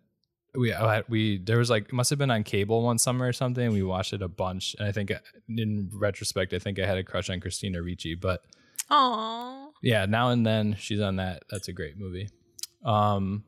we we there was like it must have been on cable one summer or something. We watched it a bunch, and I think uh, in retrospect, I think I had a crush on Christina Ricci. But oh, yeah, now and then she's on that. That's a great movie. Um,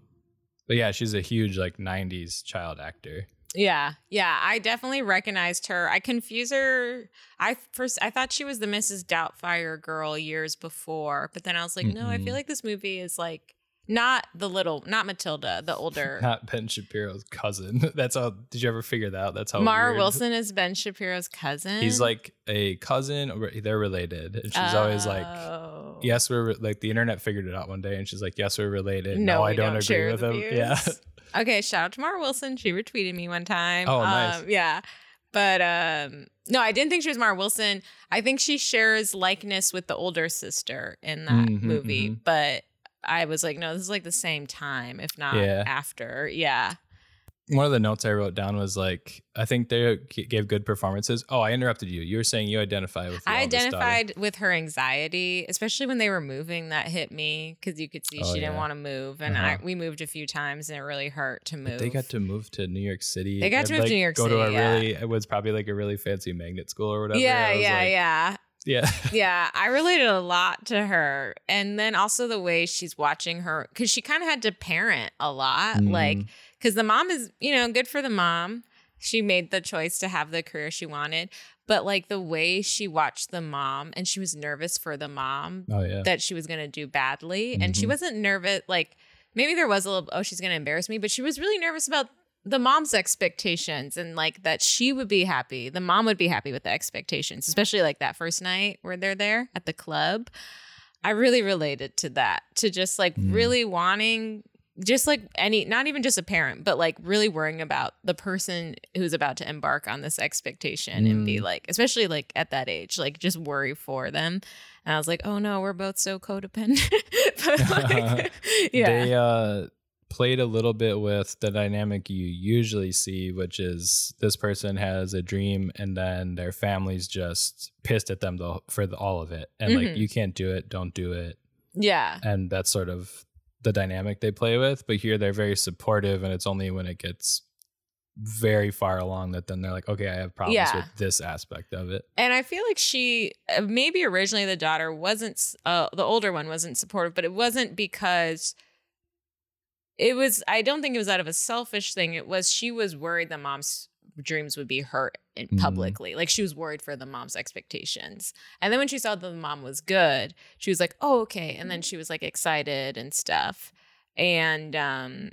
but yeah, she's a huge like '90s child actor. Yeah, yeah, I definitely recognized her. I confuse her. I first I thought she was the Mrs. Doubtfire girl years before, but then I was like, no, I feel like this movie is like not the little, not Matilda, the older. Not Ben Shapiro's cousin. That's how. Did you ever figure that out? That's how. Mara weird- Wilson is Ben Shapiro's cousin. He's like a cousin. Or they're related, and she's always like. Oh. yes, we're re- like the internet figured it out one day, and she's like, yes, we're related. No, No, I don't, don't agree with him. views. Yeah, Okay, shout out to Mara Wilson. She retweeted me one time. Oh, nice. Um, yeah. But um no, I didn't think she was Mara Wilson. I think she shares likeness with the older sister in that Mhm, movie. mhm. But I was like, no, this is like the same time, if not Yeah. after. Yeah. one of the notes I wrote down was like, I think they gave good performances. Oh, I interrupted you. You were saying you identify with. I identified with her anxiety, especially when they were moving. That hit me because you could see Oh, she didn't want to move, and Uh-huh. I, we moved a few times, and it really hurt to move. But they got to move to New York City. They got to move to New York go to a yeah. really. It was probably like a really fancy magnet school or whatever. yeah, yeah, like, yeah. Yeah. yeah, I related a lot to her. And then also the way she's watching her, because she kind of had to parent a lot. Like, Mhm. because the mom is, you know, good for the mom. She made the choice to have the career she wanted. But like the way she watched the mom and she was nervous for the mom Oh yeah. that she was going to do badly. And she Mhm. wasn't nervous. Like, maybe there was a little, oh, she's going to embarrass me, but she was really nervous about the mom's expectations and like that she would be happy. The mom would be happy with the expectations, especially like that first night where they're there at the club. I really related to that, to just like Mm. really wanting, just like any, not even just a parent, but like really worrying about the person who's about to embark on this expectation and be Mm. like, especially like at that age, like just worry for them. And I was like, oh no, we're both so codependent. but like, yeah. They uh played a little bit with the dynamic you usually see, which is this person has a dream and then their family's just pissed at them the, for the, all of it. And Mhm. like, you can't do it, don't do it. yeah. And that's sort of the dynamic they play with. But here they're very supportive, and it's only when it gets very far along that then they're like, okay, I have problems Yeah. with this aspect of it. And I feel like she uh, maybe originally the daughter wasn't uh, the older one wasn't supportive, but it wasn't because it was I don't think it was out of a selfish thing. It was she was worried that mom's dreams would be hurt in Mhm. publicly. Like she was worried for the mom's expectations. And then when she saw that the mom was good, she was like, "Oh, okay." And then she was like excited and stuff. And um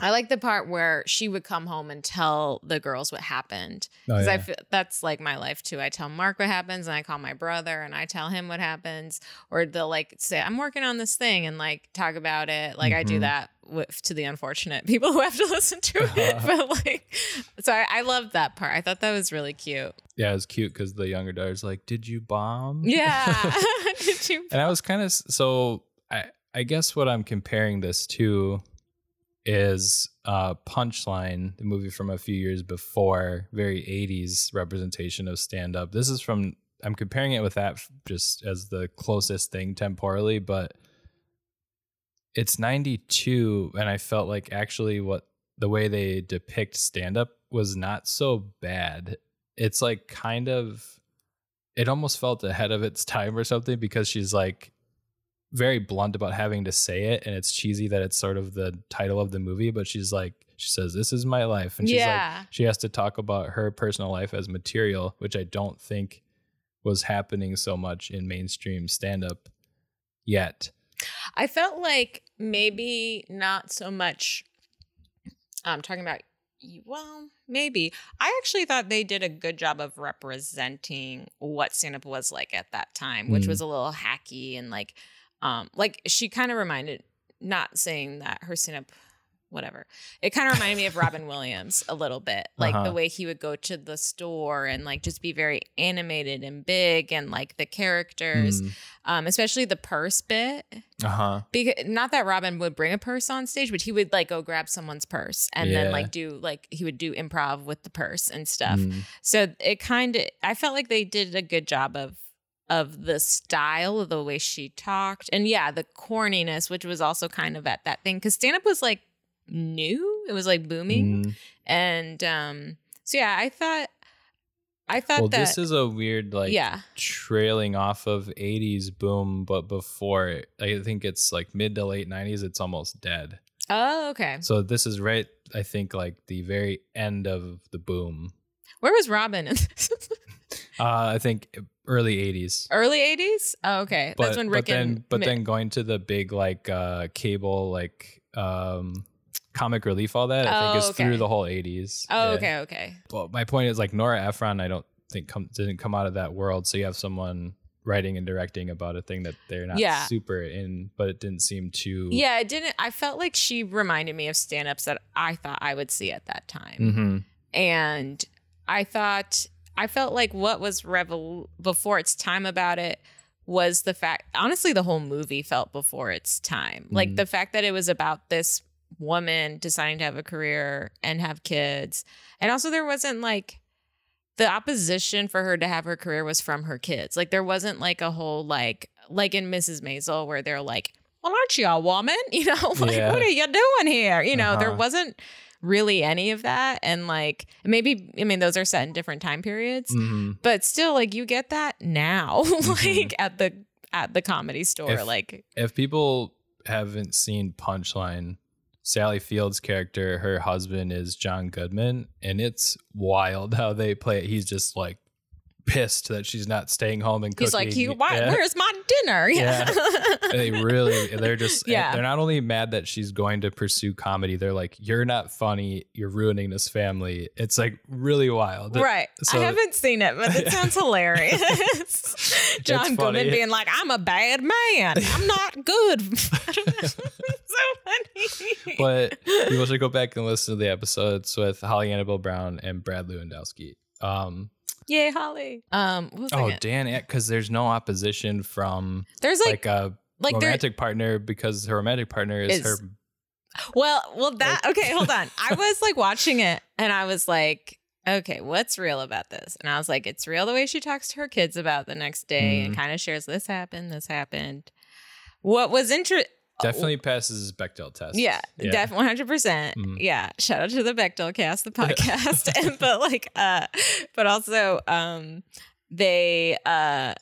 I like the part where she would come home and tell the girls what happened Oh, because I yeah. feel that's like my life too. I tell Mark what happens, and I call my brother, and I tell him what happens, or they'll like say, "I'm working on this thing," and like talk about it. Like I do Mhm. that with to the unfortunate people who have to listen to it. but like, so I, I loved that part. I thought that was really cute. yeah, it was cute because the younger daughter's like, "Did you bomb?" Yeah. Did you? and I was kind of so I I guess what I'm comparing this to is uh Punchline, the movie from a few years before, very 80s representation of stand up. This is from I'm comparing it with that just as the closest thing temporally, but it's 92 and I felt like actually what the way they depict stand up was not so bad. It's like kind of it almost felt ahead of its time or something because she's like very blunt about having to say it and it's cheesy that it's sort of the title of the movie but she's like she says this is my life and she's Yeah. like she has to talk about her personal life as material which i don't think was happening so much in mainstream stand up yet I felt like maybe not so much. I'm talking about. Well, maybe. I actually thought they did a good job of representing what stand up was like at that time, which Mm. was a little hacky and like, um, like she kind of reminded. Not saying that her stand up, whatever. It kind of reminded me of Robin Williams a little bit, like Uh-huh. the way he would go to the store and like just be very animated and big, and like the characters, Mm, um, especially the purse bit uh-huh because not that Robin would bring a purse on stage, but he would like go grab someone's purse and then like do like he would do improv with the purse and stuff. Mm, So it kind of I felt like they did a good job of of the style of the way she talked. And yeah, the corniness, which was also kind of at that thing because stand up was like new, it was like booming, mm. and um, so yeah, I thought I thought well that this is a weird like yeah. trailing off of 80s boom but before it, i think it's like mid to late 90s it's almost dead. Oh okay. So this is right i think like the very end of the boom. Where was Robin uh i think early 80s early 80s oh okay but, that's when Rick but then and but then going to the big like uh cable like um comic relief all that i Oh, think is okay. through the whole 80s Oh, Yeah. okay, okay. well my point is like nora ephron i don't think come, didn't come out of that world so you have someone writing and directing about a thing that they're not Yeah. super in but it didn't seem too Yeah, it didn't. I felt like she reminded me of stand ups that I thought I would see at that time. hmm And I thought, I felt like what was revol- before its time about it was the fact, honestly, the whole movie felt before its time. Like Mhm. the fact that it was about this woman deciding to have a career and have kids. And also, there wasn't like, the opposition for her to have her career was from her kids. Like there wasn't like a whole like like in Mrs. Maisel where they're like, "Well, aren't you a woman? You know, like Yeah. what are you doing here?" You know, there Uh-huh. wasn't really any of that and like maybe I mean those are set in different time periods, hmm but still like you get that now Mhm. like at the at the comedy store If- like If people haven't seen Punchline, Sally Field's character, her husband is John Goodman, and it's wild how they play it. He's just like pissed that she's not staying home and cooking. he's like, "You why, Yeah. where's my dinner?" Yeah. they really they're just Yeah. they're not only mad that she's going to pursue comedy they're like you're not funny you're ruining this family it's like really wild Right. So- I haven't seen it, but it sounds hilarious. John. Goodman being like, I'm a bad man. I'm not good. so funny. but people should go back and listen to the episodes with Holly Annabelle Brown and Brad Lewandowski. Um, Yay, Holly. Um, oh, I Dan, because there's no opposition from There's like, like, a like, there. romantic partner because her romantic partner is, Is- her. Well, well, that okay. Hold on. I was like watching it, and I was like, okay, what's real about this? And I was like, it's real the way she talks to her kids about the next day and Mhm. kind of shares this happened, this happened. What was interesting? Definitely passes his Bechdel test. Yeah, definitely one hundred percent. Mhm. Yeah, shout out to the Bechdel cast, the podcast. and, but like, uh, but also, um, they, uh,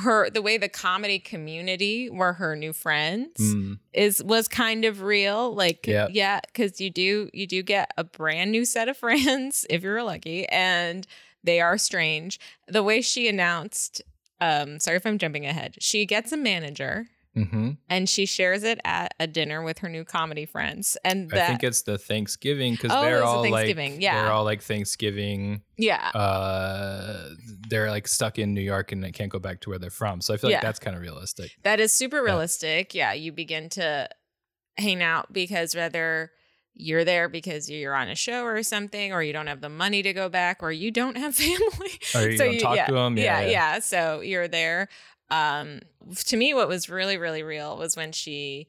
her the way the comedy community were her new friends Mm, is was kind of real. Like, Yep. yeah, because you do you do get a brand new set of friends if you're lucky, and they are strange. The way she announced, um, sorry if I'm jumping ahead. She gets a manager mhm. and she shares it at a dinner with her new comedy friends. And I think it's the Thanksgiving because Oh, they're all like Thanksgiving, yeah. they're all like Thanksgiving. yeah, Uh, they're like stuck in New York and they can't go back to where they're from. So I feel like Yeah. that's kind of realistic. that is super realistic. Yeah, you begin to hang out because whether you're there because you're on a show or something, or you don't have the money to go back, or you don't have family, Or you don't talk yeah, to 'em, yeah, yeah, yeah. So you're there. Um, to me, what was really, really real was when she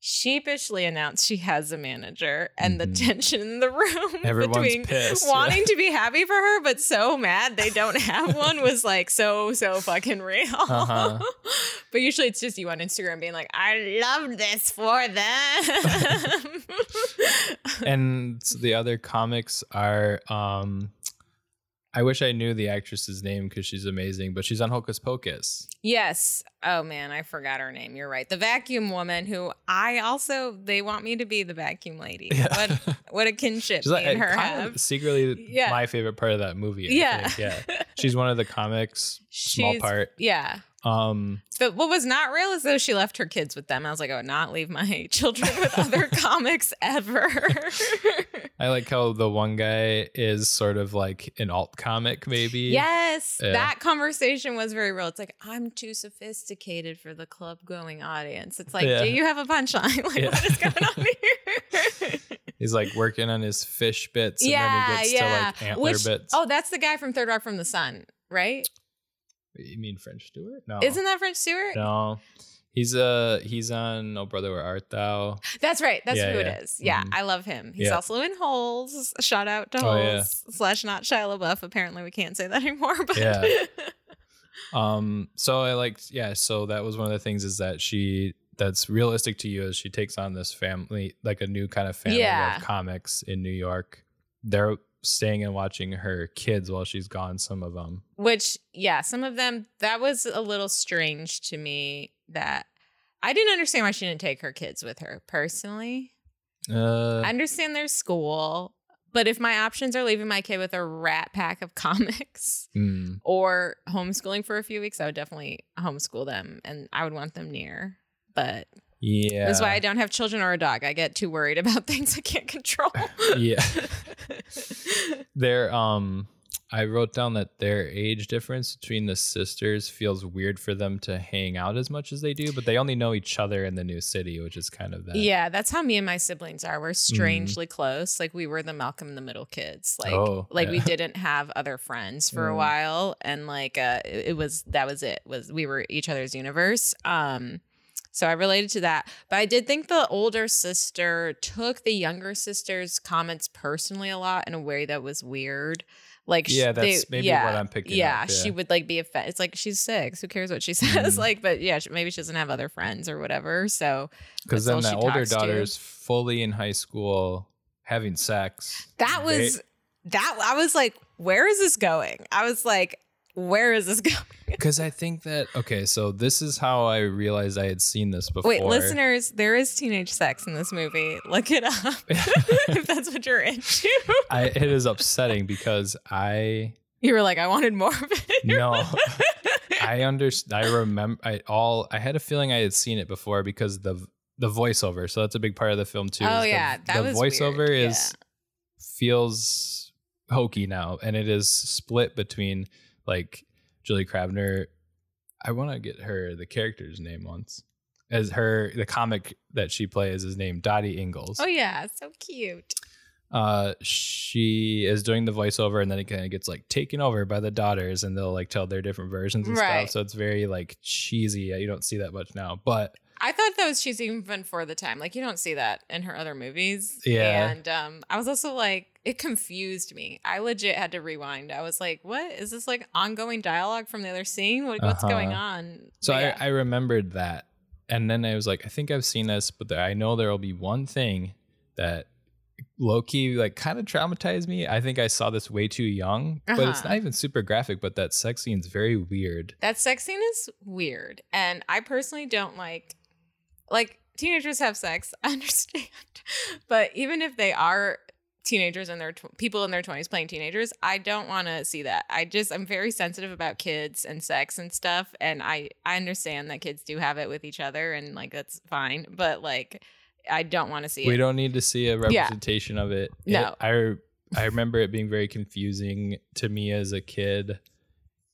sheepishly announced she has a manager and the Mhm. tension in the room Everyone's between pissed, yeah. wanting to be happy for her but so mad they don't have one was like so so fucking real Uh-huh. but usually it's just you on instagram being like i love this for them and the other comics are um I wish I knew the actress's name because she's amazing, but she's on Hocus Pocus. Yes. Oh man, I forgot her name. You're right. The vacuum woman who I also they want me to be the vacuum lady. Yeah. What what a kinship She's me and her have. secretly Yeah. my favorite part of that movie. I Yeah. think. yeah. She's one of the comics, small part. Yeah. Um, But what was not real is though she left her kids with them. I was like, I would not leave my children with other comics ever. I like how the one guy is sort of like an alt comic, maybe. yes, Yeah. that conversation was very real. It's like, I'm too sophisticated for the club going audience. It's like, Yeah. do you have a punchline? Like, Yeah. what is going on here? He's like working on his fish bits, and yeah, then he gets yeah. to like antler Which- bits. Oh, that's the guy from Third Rock from the Sun, right? You mean French Stewart? No, Isn't that French Stewart? no. He's uh he's on Oh Brother Where Art Thou? That's right. That's Yeah, who yeah. it is. Yeah, Mhm. I love him. He's Yeah. also in Holes. Shout out to Oh, Holes yeah. slash not Shia LaBeouf. Apparently, we can't say that anymore. But Yeah. Um, so I liked, yeah. So that was one of the things is that she that's realistic to you is she takes on this family, like a new kind of family of comics in New York. They're staying and watching her kids while she's gone. Some of them, Which, yeah, some of them that was a little strange to me. That I didn't understand why she didn't take her kids with her personally. uh, I understand their school, but if my options are leaving my kid with a rat pack of comics mm, or homeschooling for a few weeks, I would definitely homeschool them, and I would want them near. But yeah, That's why I don't have children or a dog. I get too worried about things I can't control. yeah. They're um I wrote down that their age difference between the sisters feels weird for them to hang out as much as they do, but they only know each other in the new city, which is kind of that. yeah, that's how me and my siblings are. We're strangely close. Like we were the Malcolm in the Middle kids. Like Oh, like we didn't have other friends for a Mm. while and like uh it, it was that was it. Was we were each other's universe. Um so I related to that. But I did think the older sister took the younger sister's comments personally a lot in a way that was weird. Like Yeah, they- that's maybe yeah, what I'm picking yeah, up, she would like be offended. It's like she's six. Who cares what she says? Mhm. Like, but yeah, maybe she doesn't have other friends or whatever. So Because then the older talks to. daughter's fully in high school having sex. that They- was that. I was like, where is this going? I was like, where is this going? Because I think that okay, so this is how I realized I had seen this before. Wait, listeners, there is teenage sex in this movie. Look it up if that's what you're into. I, it is upsetting because I You were like, I wanted more of it. no, I understand. I remember. I all. I had a feeling I had seen it before because the the voiceover. So that's a big part of the film too. Oh is the- yeah, that the was voiceover weird. is feels hokey now, and it is split between like Julie Kavner. I want to get her the character's name once. As her, the comic that she plays is named Dottie Ingels. Oh yeah, so cute. uh she is doing the voiceover and then it kind of gets like taken over by the daughters and they'll like tell their different versions and Right. stuff so it's very like cheesy you don't see that much now but I thought that was cheesy even for the time. Like you don't see that in her other movies. Yeah. And um, I was also like, it confused me. I legit had to rewind. I was like, what is this like ongoing dialogue from the other scene? What, what's Uh-huh. going on? so But I. I remembered that and then i was like i think i've seen this but i know there will be one thing that low-key like kind of traumatized me i think i saw this way too young but it's Uh-huh. not even super graphic but that sex scene's very weird that sex scene is weird, and I personally don't like like teenagers have sex. I understand, but even if they are teenagers and their tw- people in their 20s playing teenagers i don't want to see that i just i'm very sensitive about kids and sex and stuff and i i understand that kids do have it with each other and like that's fine but like i don't want to see we it We don't need to see a Yeah. representation of it. It- No. I I remember it being very confusing to me as a kid,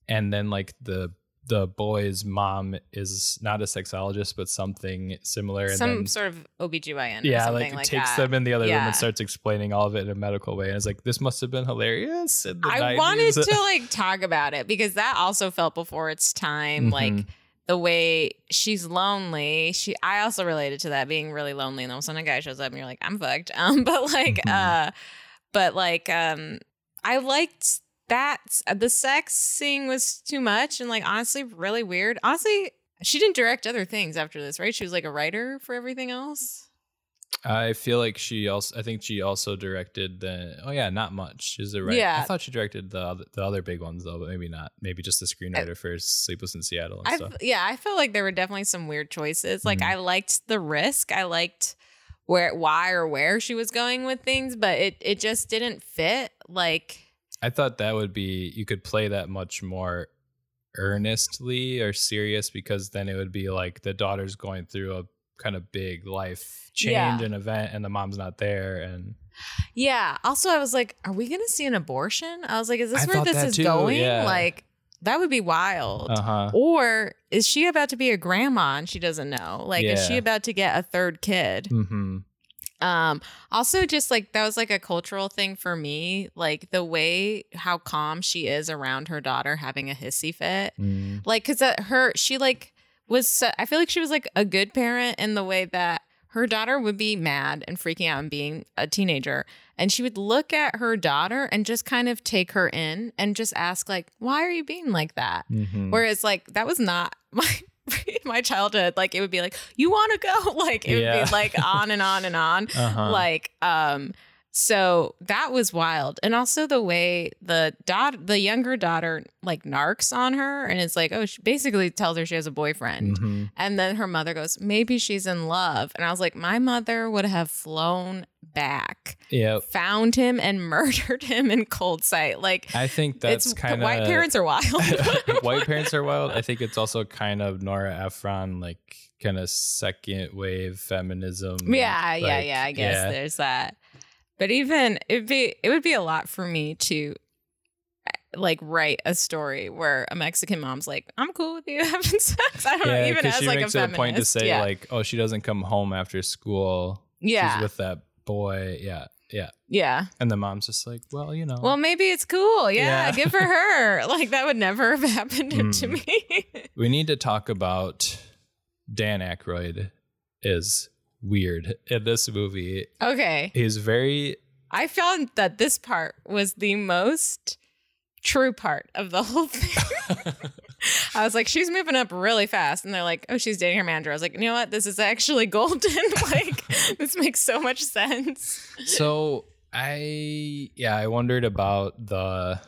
and then like the the boy's mom is not a sexologist but something similar, and some then sort of obgyn or yeah, something like, like, takes that. them in the other room and starts explaining all of it in a medical way. And it's like this must have been hilarious. I 90s. wanted to like talk about it because that also felt before its time. Like Mhm. the way she's lonely. She I also related to that being really lonely and all of a sudden a guy shows up and you're like, I'm fucked. Um but like Mhm. uh but like um I liked that the sex scene was too much and like honestly really weird. Honestly, she didn't direct other things after this, right? She was like a writer for everything else. I feel like she also. I think she also directed the. Oh yeah, not much. Is it right? Yeah. I thought she directed the other, the other big ones though, but maybe not. Maybe just the screenwriter for Sleepless in Seattle and I stuff. yeah, I felt like there were definitely some weird choices. Like Mhm. I liked the risk. I liked where why or where she was going with things, but it it just didn't fit. Like I thought that would be you could play that much more earnestly or serious because then it would be like the daughter's going through a kind of big life change Yeah. and event and the mom's not there and Yeah. Also, I was like, are we going to see an abortion? I was like, is this I where this is too, going? yeah. Like, that would be wild. uh-huh Or is she about to be a grandma and she doesn't know? Like, is she about to get a third kid? mm-hmm. Um, also just like that was like a cultural thing for me, like the way how calm she is around her daughter having a hissy fit. Mm. Like, uh, her, she like was, so- I feel like she was like a good parent in the way that her daughter would be mad and freaking out and being a teenager. And she would look at her daughter and just kind of take her in and just ask, like, why are you being like that? Mhm. Whereas, like, that was not my. My childhood, like it would be like, you want to go, like it would be like on and on and on. Uh-huh. like um so that was wild. And also the way the dot the younger daughter like narks on her and it's like oh she basically tells her she has a boyfriend. Mhm. and then her mother goes maybe she's in love. And i was like my mother would have flown back Yep. found him and murdered him in cold sight like I think that's kind of white parents are wild white parents are wild. I think it's also kind of Nora Ephron, like kind of second wave feminism. Yeah, yeah, like, yeah. I guess yeah. there's that. But even it'd be it would be a lot for me to eh, like write a story where a Mexican mom's like, "I'm cool with you having sex." I don't know, even as she like a makes it a feminist. point to say yeah. like, oh, she doesn't come home after school. yeah, She's with that boy. Yeah, yeah. yeah. And the mom's just like, well, you know. Well, maybe it's cool. Yeah, Yeah. good for her. Like that would never have happened to Mm. me. we need to talk about Dan Aykroyd is weird in this movie. okay, He's very I found that this part was the most true part of the whole thing. I was like, she's moving up really fast. And they're like, oh, she's dating her manager. I was like, you know what? This is actually golden. like, this makes so much sense. so I yeah, I wondered about the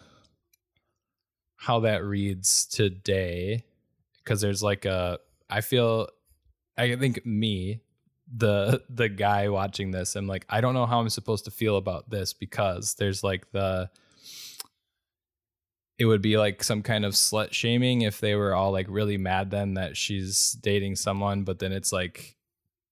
how that reads today because there's like a I feel I think me the the guy watching this I'm like I don't know how I'm supposed to feel about this because there's like the it would be like some kind of slut shaming if they were all like really mad then that she's dating someone but then it's like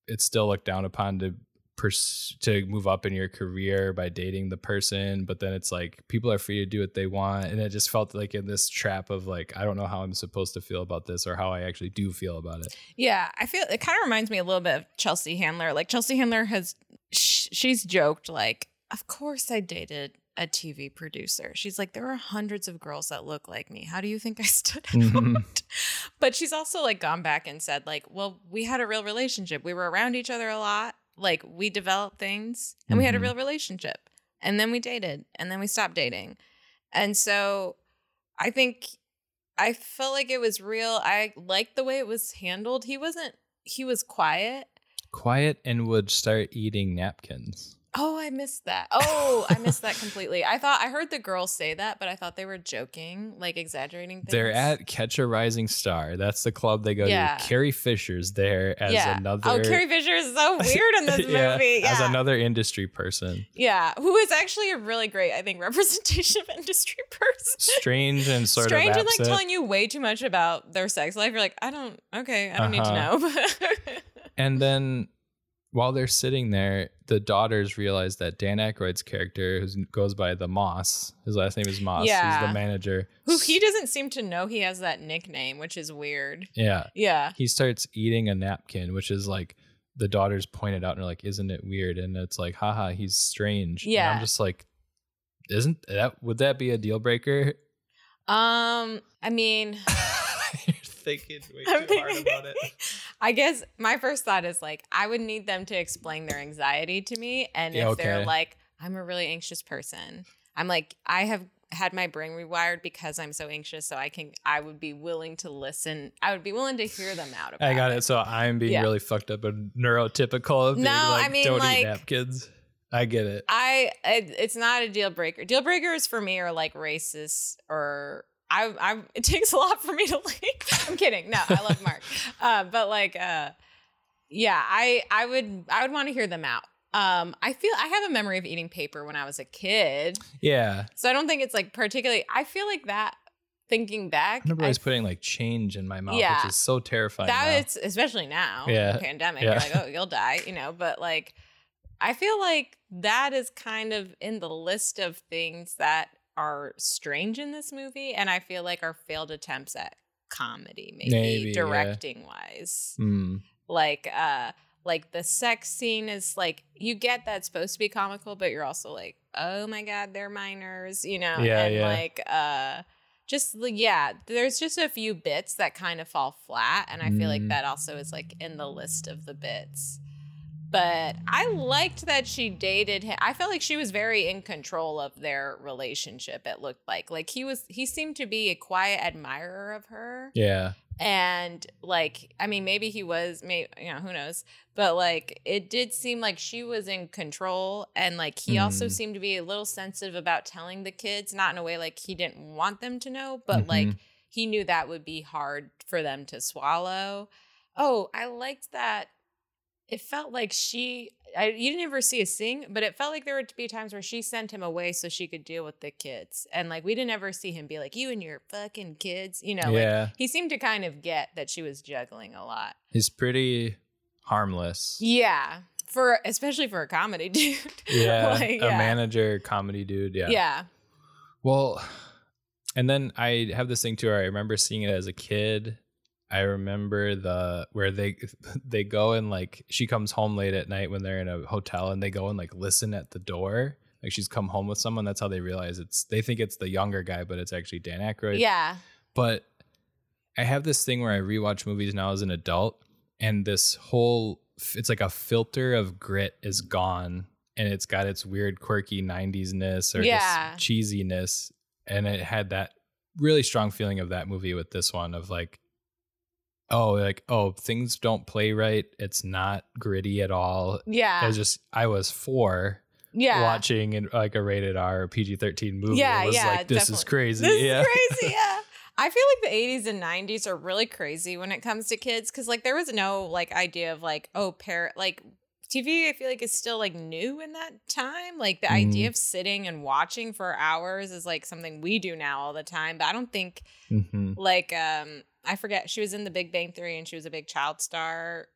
it's still looked down upon to pers- to move up in your career by dating the person but then it's like people are free to do what they want and it just felt like in this trap of like i don't know how i'm supposed to feel about this or how i actually do feel about it Yeah, I feel it kind of reminds me a little bit of Chelsea Handler. Like, Chelsea Handler has, sh- she's joked, like, of course I dated a TV producer. She's like, there are hundreds of girls that look like me. How do you think I stood out? But she's also like gone back and said, like, well, we had a real relationship. We were around each other a lot. Like, we developed things and we had a Mhm. real relationship. And then we dated and then we stopped dating. And so I think I felt like it was real. I liked the way it was handled. He wasn't, he was quiet. quiet and would start eating napkins Oh, I missed that. Oh, I missed that completely. I thought I heard the girls say that, but I thought they were joking, like exaggerating things. they're at catch a rising star that's the club they go Yeah. to carrie fisher's there as yeah. another Oh, Carrie Fisher is so weird in this Yeah, movie. Yeah. as another industry person yeah. Who is actually a really great, I think, representation of industry person. strange and sort Strange of and like telling you way too much about their sex life. You're like, I don't, okay, I don't Uh-huh. need to know. And then while they're sitting there, the daughters realize that Dan Aykroyd's character, who goes by the Moss, his last name is Moss, Yeah. he's the manager. Who he doesn't seem to know he has that nickname, which is weird. Yeah. Yeah. He starts eating a napkin, which is like the daughters pointed out and are like, Isn't it weird? And it's like, haha, he's strange. And Yeah. I'm just like, isn't that would that be a deal breaker? Um, I mean, thinking way I'm too hard about it. I guess my first thought is like I would need them to explain their anxiety to me, and if Yeah, they're like, I'm a really anxious person, I'm like, I have had my brain rewired because I'm so anxious. So I can, I would be willing to listen. I would be willing to hear them out. About I got it. So I'm being Yeah. really fucked up and neurotypical of being No, I like, mean, don't like- eat napkins. I get it. I, it, it's not a deal breaker. Deal breakers for me are like racist or. I, I, it takes a lot for me to like. I'm kidding. No, I love Mark, uh, but like, uh, yeah, I, I would, I would want to hear them out. Um, I feel I have a memory of eating paper when I was a kid, Yeah. so I don't think it's like particularly. I feel like that. Thinking back, I remember I always putting like change in my mouth, Yeah. which is so terrifying. that now. it's especially now Yeah. the pandemic Yeah. you're like oh you'll die you know but like i feel like that is kind of in the list of things that are strange in this movie and i feel like are failed attempts at comedy maybe, Maybe, yeah. directing wise Mm. like uh like the sex scene is like you get that's supposed to be comical but you're also like oh my god they're minors you know Yeah, and yeah. like uh just yeah there's just a few bits that kind of fall flat and i feel like Mm. that also is like in the list of the bits but i liked that she dated him i felt like she was very in control of their relationship it looked like like he was he seemed to be a quiet admirer of her Yeah. and like i mean maybe he was maybe you know who knows but like it did seem like she was in control and like he also Mm. seemed to be a little sensitive about telling the kids not in a way like he didn't want them to know but like Mhm. he knew that would be hard for them to swallow oh i liked that it felt like she I, you didn't ever see a sing, but it felt like there would be times where she sent him away so she could deal with the kids, and like we didn't ever see him be like you and your fucking kids, you know. Like, yeah. he seemed to kind of get that she was juggling a lot. He's pretty harmless. Yeah, for especially for a comedy dude. Yeah. Like, a yeah. manager comedy dude. Yeah. yeah. Well, and then I have this thing too. I remember seeing it as a kid. I remember the where they they go and like she comes home late at night when they're in a hotel and they go and like listen at the door. Like she's come home with someone. That's how they realize it's. They think it's the younger guy, but it's actually Dan Aykroyd. Yeah. But I have this thing where I rewatch movies now as an adult, and this whole it's like a filter of grit is gone, and it's got its weird, quirky '90s ness or Yeah. cheesiness, and it had that really strong feeling of that movie with this one of like. Oh, like oh, things don't play right. It's not gritty at all. Yeah. It was just I was four yeah. watching in like a rated R PG thirteen movie. Yeah, it was yeah, like this is crazy. This yeah. is crazy. Yeah. I feel like the 80s and 90s are really crazy when it comes to kids because like there was no like idea of like oh parent like TV I feel like is still like new in that time like the idea Mhm. of sitting and watching for hours is like something we do now all the time but I don't think Mhm. like um I forget she was in the Big Bang Theory and she was a big child star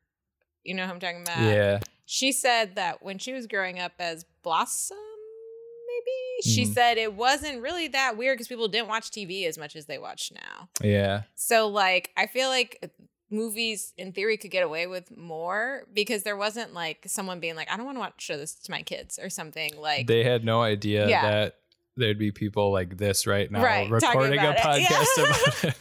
you know who I'm talking about yeah. she said that when she was growing up as Blossom, maybe she Mhm. said it wasn't really that weird because people didn't watch TV as much as they watch now. Yeah. So, like, I feel like movies in theory could get away with more because there wasn't like someone being like, I don't want to watch show this to my kids or something. Like, they had no idea Yeah. that there'd be people like this right now Right, recording a podcast Yeah. about it.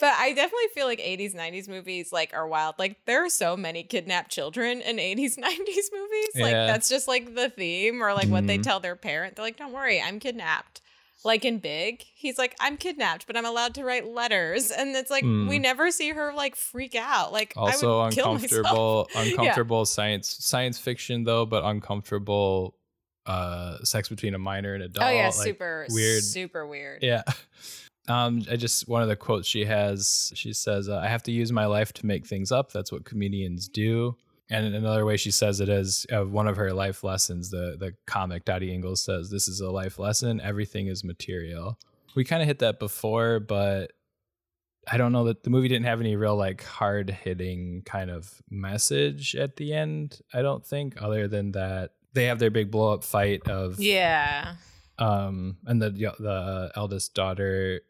but I definitely feel like 80s, 90s movies like are wild. Like, there are so many kidnapped children in 80s, 90s movies. Like, Yeah. that's just like the theme or like what they Mhm. tell their parent. They're like, don't worry, I'm kidnapped. Like in Big, he's like, I'm kidnapped, but I'm allowed to write letters. And it's like, Mm. we never see her like freak out. Like, also I would kill myself. uncomfortable uncomfortable science science fiction though, but uncomfortable uh sex between a minor and adult. Oh, yeah, like, super weird. super weird. Yeah. Um, I just one of the quotes she has. She says, uh, "I have to use my life to make things up. That's what comedians do." And another way she says it is uh, one of her life lessons. The the comic Dottie Ingels says, "This is a life lesson. Everything is material." We kind of hit that before, but I don't know that the movie didn't have any real like hard hitting kind of message at the end. I don't think, other than that they have their big blow up fight of Yeah. um and the the eldest daughter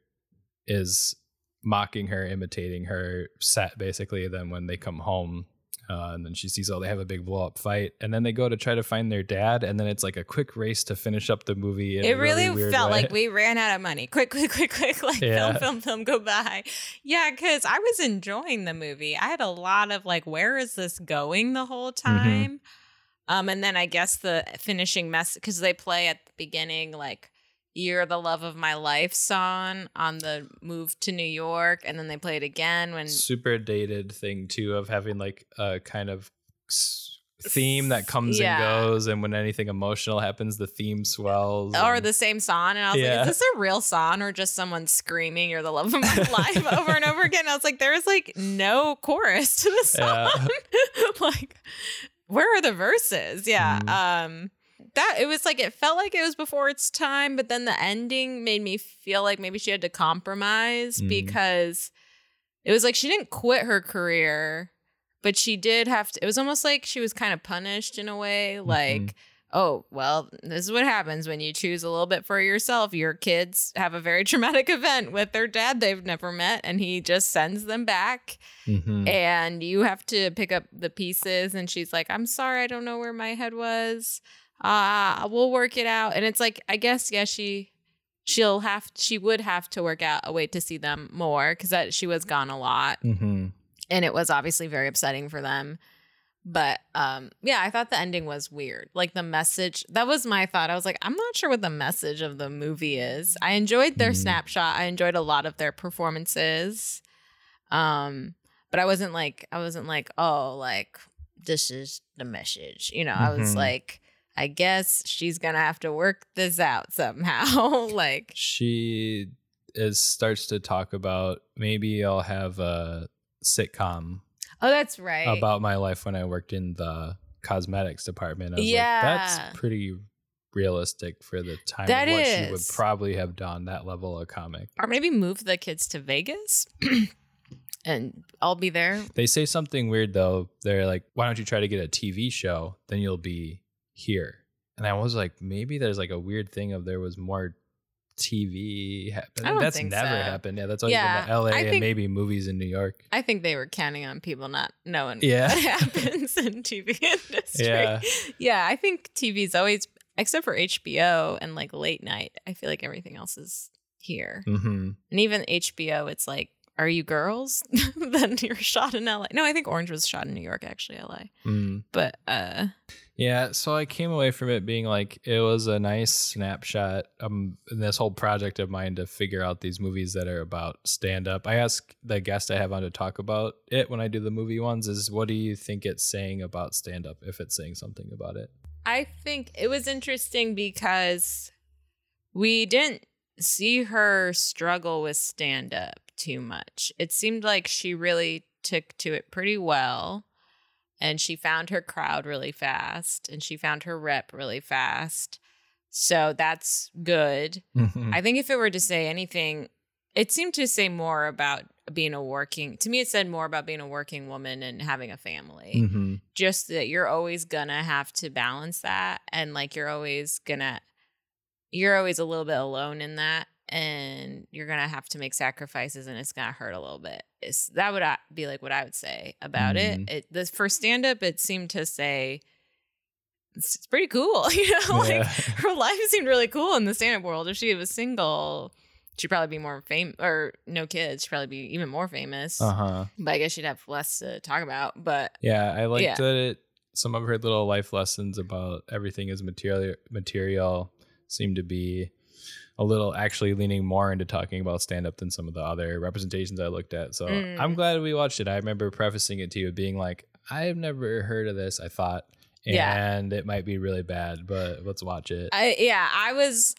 is mocking her imitating her set basically then when they come home uh, and then she sees oh they have a big blow up fight and then they go to try to find their dad and then it's like a quick race to finish up the movie It really, really felt way. like we ran out of money. Quick, quick, quick, quick. Like Yeah. film, film, film, go by. Yeah, because I was enjoying the movie. I had a lot of like, where is this going the whole Mm-hmm. Um, and then I guess the finishing mess because they play at the beginning like You're the Love of My Life song on the move to New York. And then they play it again when super dated thing too of having like a kind of theme that comes Yeah. and goes and when anything emotional happens the theme swells or and- the same song. And I was Yeah. like, is this a real song or just someone screaming, You're the love of my life over and over again? I was like, there's like no chorus to the song. Yeah. like, where are the verses? Yeah. Mhm. Um, that it was like it felt like it was before its time, but then the ending made me feel like maybe she had to compromise Mhm. because it was like she didn't quit her career, but she did have to. It was almost like she was kind of punished in a way, like. Mhm. Oh, well, this is what happens when you choose a little bit for yourself. Your kids have a very traumatic event with their dad they've never met, and he just sends them back Mhm. and you have to pick up the pieces and she's like i'm sorry i don't know where my head was uh we'll work it out and it's like i guess yeah she she'll have she would have to work out a way to see them more because that she was gone a lot Mhm. and it was obviously very upsetting for them but um yeah i thought the ending was weird. Like the message that was my thought. I was like i'm not sure what the message of the movie is. I enjoyed their Mhm. snapshot. I enjoyed a lot of their performances. Um but i wasn't like i wasn't like oh like this is the message you know? I was Mhm. like i guess she's gonna have to work this out somehow. Like she is starts to talk about maybe I'll have a sitcom oh that's right about my life when I worked in the cosmetics department. I was Yeah. like, that's pretty realistic for the time That of what she would probably have done that level of comic. or maybe move the kids to vegas and i'll be there They say something weird though. They're like, "Why don't you try to get a TV show? Then you'll be here." And I was like, maybe there's like a weird thing of there was more TV. I don't That's think never so. happened. Yeah, that's always Yeah, been LA I and maybe movies in New York. I think they were counting on people not knowing Yeah. what happens in TV industry. Yeah. Yeah, I think TV's always except for HBO and like late night. I feel like everything else is here. Mm-hmm. And even HBO, it's like, are you girls? then you're shot in LA. No, I think Orange was shot in New York, actually, LA. Mm. But uh Yeah, so I came away from it being like it was a nice snapshot um in this whole project of mine to figure out these movies that are about stand up. I ask the guest I have on to talk about it when I do the movie ones is what do you think it's saying about stand up if it's saying something about it? I think it was interesting because we didn't see her struggle with stand up too much. It seemed like she really took to it pretty well and she found her crowd really fast and she found her rep really fast. So that's good. Mm-hmm. I think if it were to say anything, it seemed to say more about being a working, to me, it said more about being a working woman and having a family mm-hmm. just that you're always gonna have to balance that and like you're always gonna you're always a little bit alone in that and you're gonna have to make sacrifices and it's gonna hurt a little bit it's, that would uh, be like what i would say about Mhm. it it this for stand up it seemed to say it's, it's pretty cool you know like her life seemed really cool in the stand up world if she was single she'd probably be more famous or no kids she'd probably be even more famous Uh-huh. but i guess she'd have less to talk about but Yeah, I liked Yeah. that it some of her little life lessons about everything is material material seem to be a little actually leaning more into talking about stand up than some of the other representations I looked at. So Mm. I'm glad we watched it. I remember prefacing it to you being like, I've never heard of this, I thought. Yeah. And it might be really bad, but let's watch it. I yeah, I was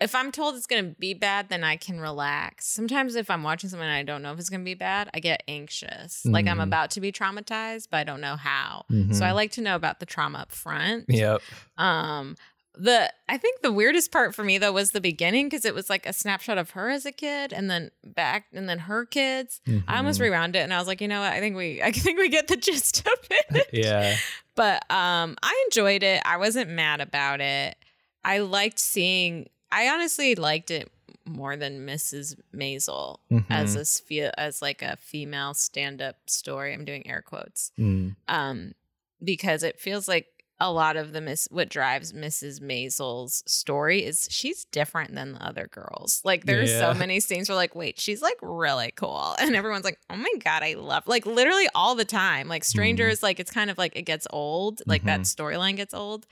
if I'm told it's gonna be bad, then I can relax. Sometimes if I'm watching something and I don't know if it's gonna be bad, I get anxious. Like I'm Mhm. about to be traumatized, but I don't know how. Mhm. So I like to know about the trauma up front. Yep. Um the I think the weirdest part for me though was the beginning because it was like a snapshot of her as a kid and then back and then her kids. I almost Mhm. rewound it and I was like, you know what? I think we I think we get the gist of it. Yeah. But um I enjoyed it. I wasn't mad about it. I liked seeing I honestly liked it more than Mrs. Maisel as Mhm. a spe- as like a female stand-up story. I'm doing air quotes. Mm. Um because it feels like a lot of the miss what drives Mrs. Maisel's story is she's different than the other girls. Like there's Yeah. so many scenes where like, wait, she's like really cool. And everyone's like, oh my God, I love like literally all the time. Like strangers, like it's kind of like it gets old, like that Mhm. storyline gets old.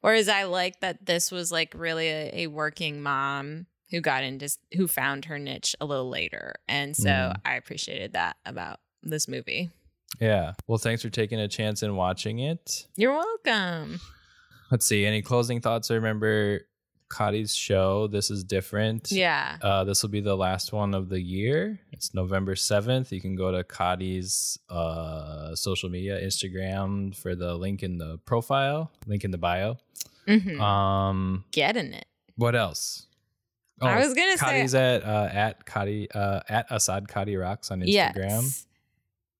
Whereas I like that this was like really a, a working mom who got into who found her niche a little later, and so Mm. I appreciated that about this movie. Yeah. Well, thanks for taking a chance and watching it. You're welcome. Let's see. Any closing thoughts? I remember Kadi's show. This is different. Yeah. Uh, this will be the last one of the year. It's November 7th. You can go to Kadi's uh, social media, Instagram, for the link in the profile, link in the bio. Mhm. Um, Getting it. what else? I was gonna say- Kadi's at uh, at Kadi uh, at Assad Kadi Rocks on Instagram. Yes.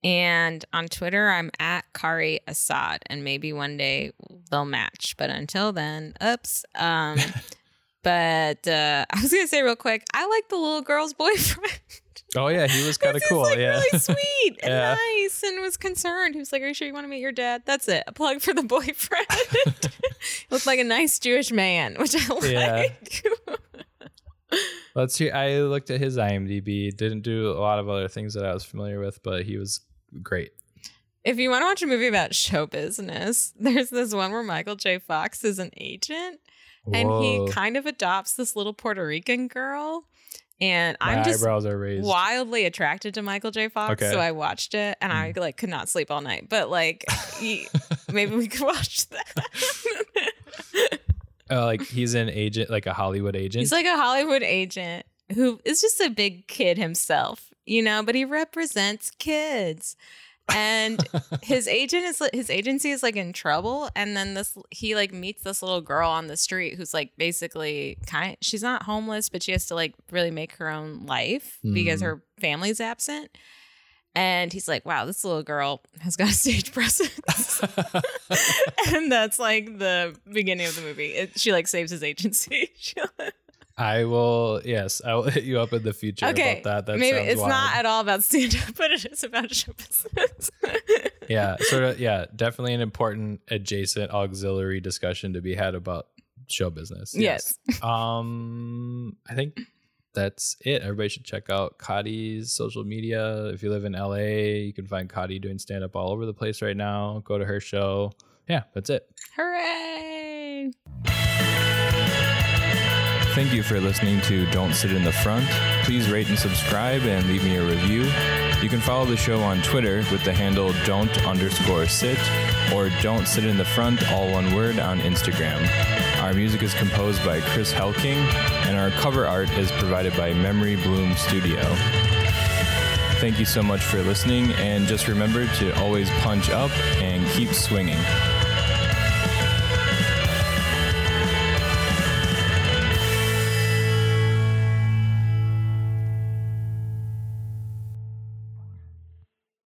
And on Twitter, I'm at Kadi Assad, and maybe one day they'll match. But until then, oops. Um, but uh, I was gonna say real quick, I like the little girl's boyfriend. Oh yeah, he was kind of cool. like, yeah. really sweet and Yeah. nice, and was concerned. He was like, "Are you sure you want to meet your dad?" That's it. A plug for the boyfriend. Looked like a nice Jewish man, which I Yeah. like. Let's see. I looked at his IMDb. Didn't do a lot of other things that I was familiar with, but he was great. If you want to watch a movie about show business, there's this one where Michael J. Fox is an agent and he kind of adopts this little Puerto Rican girl. And My I'm just eyebrows are raised. wildly attracted to Michael J. Fox, Okay. So I watched it and I like could not sleep all night. But like, he- maybe we could watch that. Uh, like he's an agent, like a Hollywood agent. He's like a Hollywood agent who is just a big kid himself, you know, but he represents kids. And his agent is his agency is like in trouble and then this he like meets this little girl on the street who's like basically kind she's not homeless but she has to like really make her own life because Mm. her family's absent. And he's like, "Wow, this little girl has got a stage presence." and that's like the beginning of the movie. It, she like saves his agency. She- I will. Yes, I will hit you up in the future okay, about that. That maybe it's wild. not at all about stand up, but it is about show business. yeah, sort of. Yeah, definitely an important adjacent auxiliary discussion to be had about show business. yes. Um, I think that's it. Everybody should check out Kadi's social media. If you live in LA, you can find Kadi doing stand up all over the place right now. Go to her show. Yeah, that's it. Hooray! Thank you for listening to Don't Sit in the Front. Please rate and subscribe and leave me a review. You can follow the show on Twitter with the handle don't underscore sit or don't sit in the front, all one word, on Instagram. Our music is composed by Chris Helking and our cover art is provided by Memory Bloom Studio. Thank you so much for listening and just remember to always punch up and keep swinging.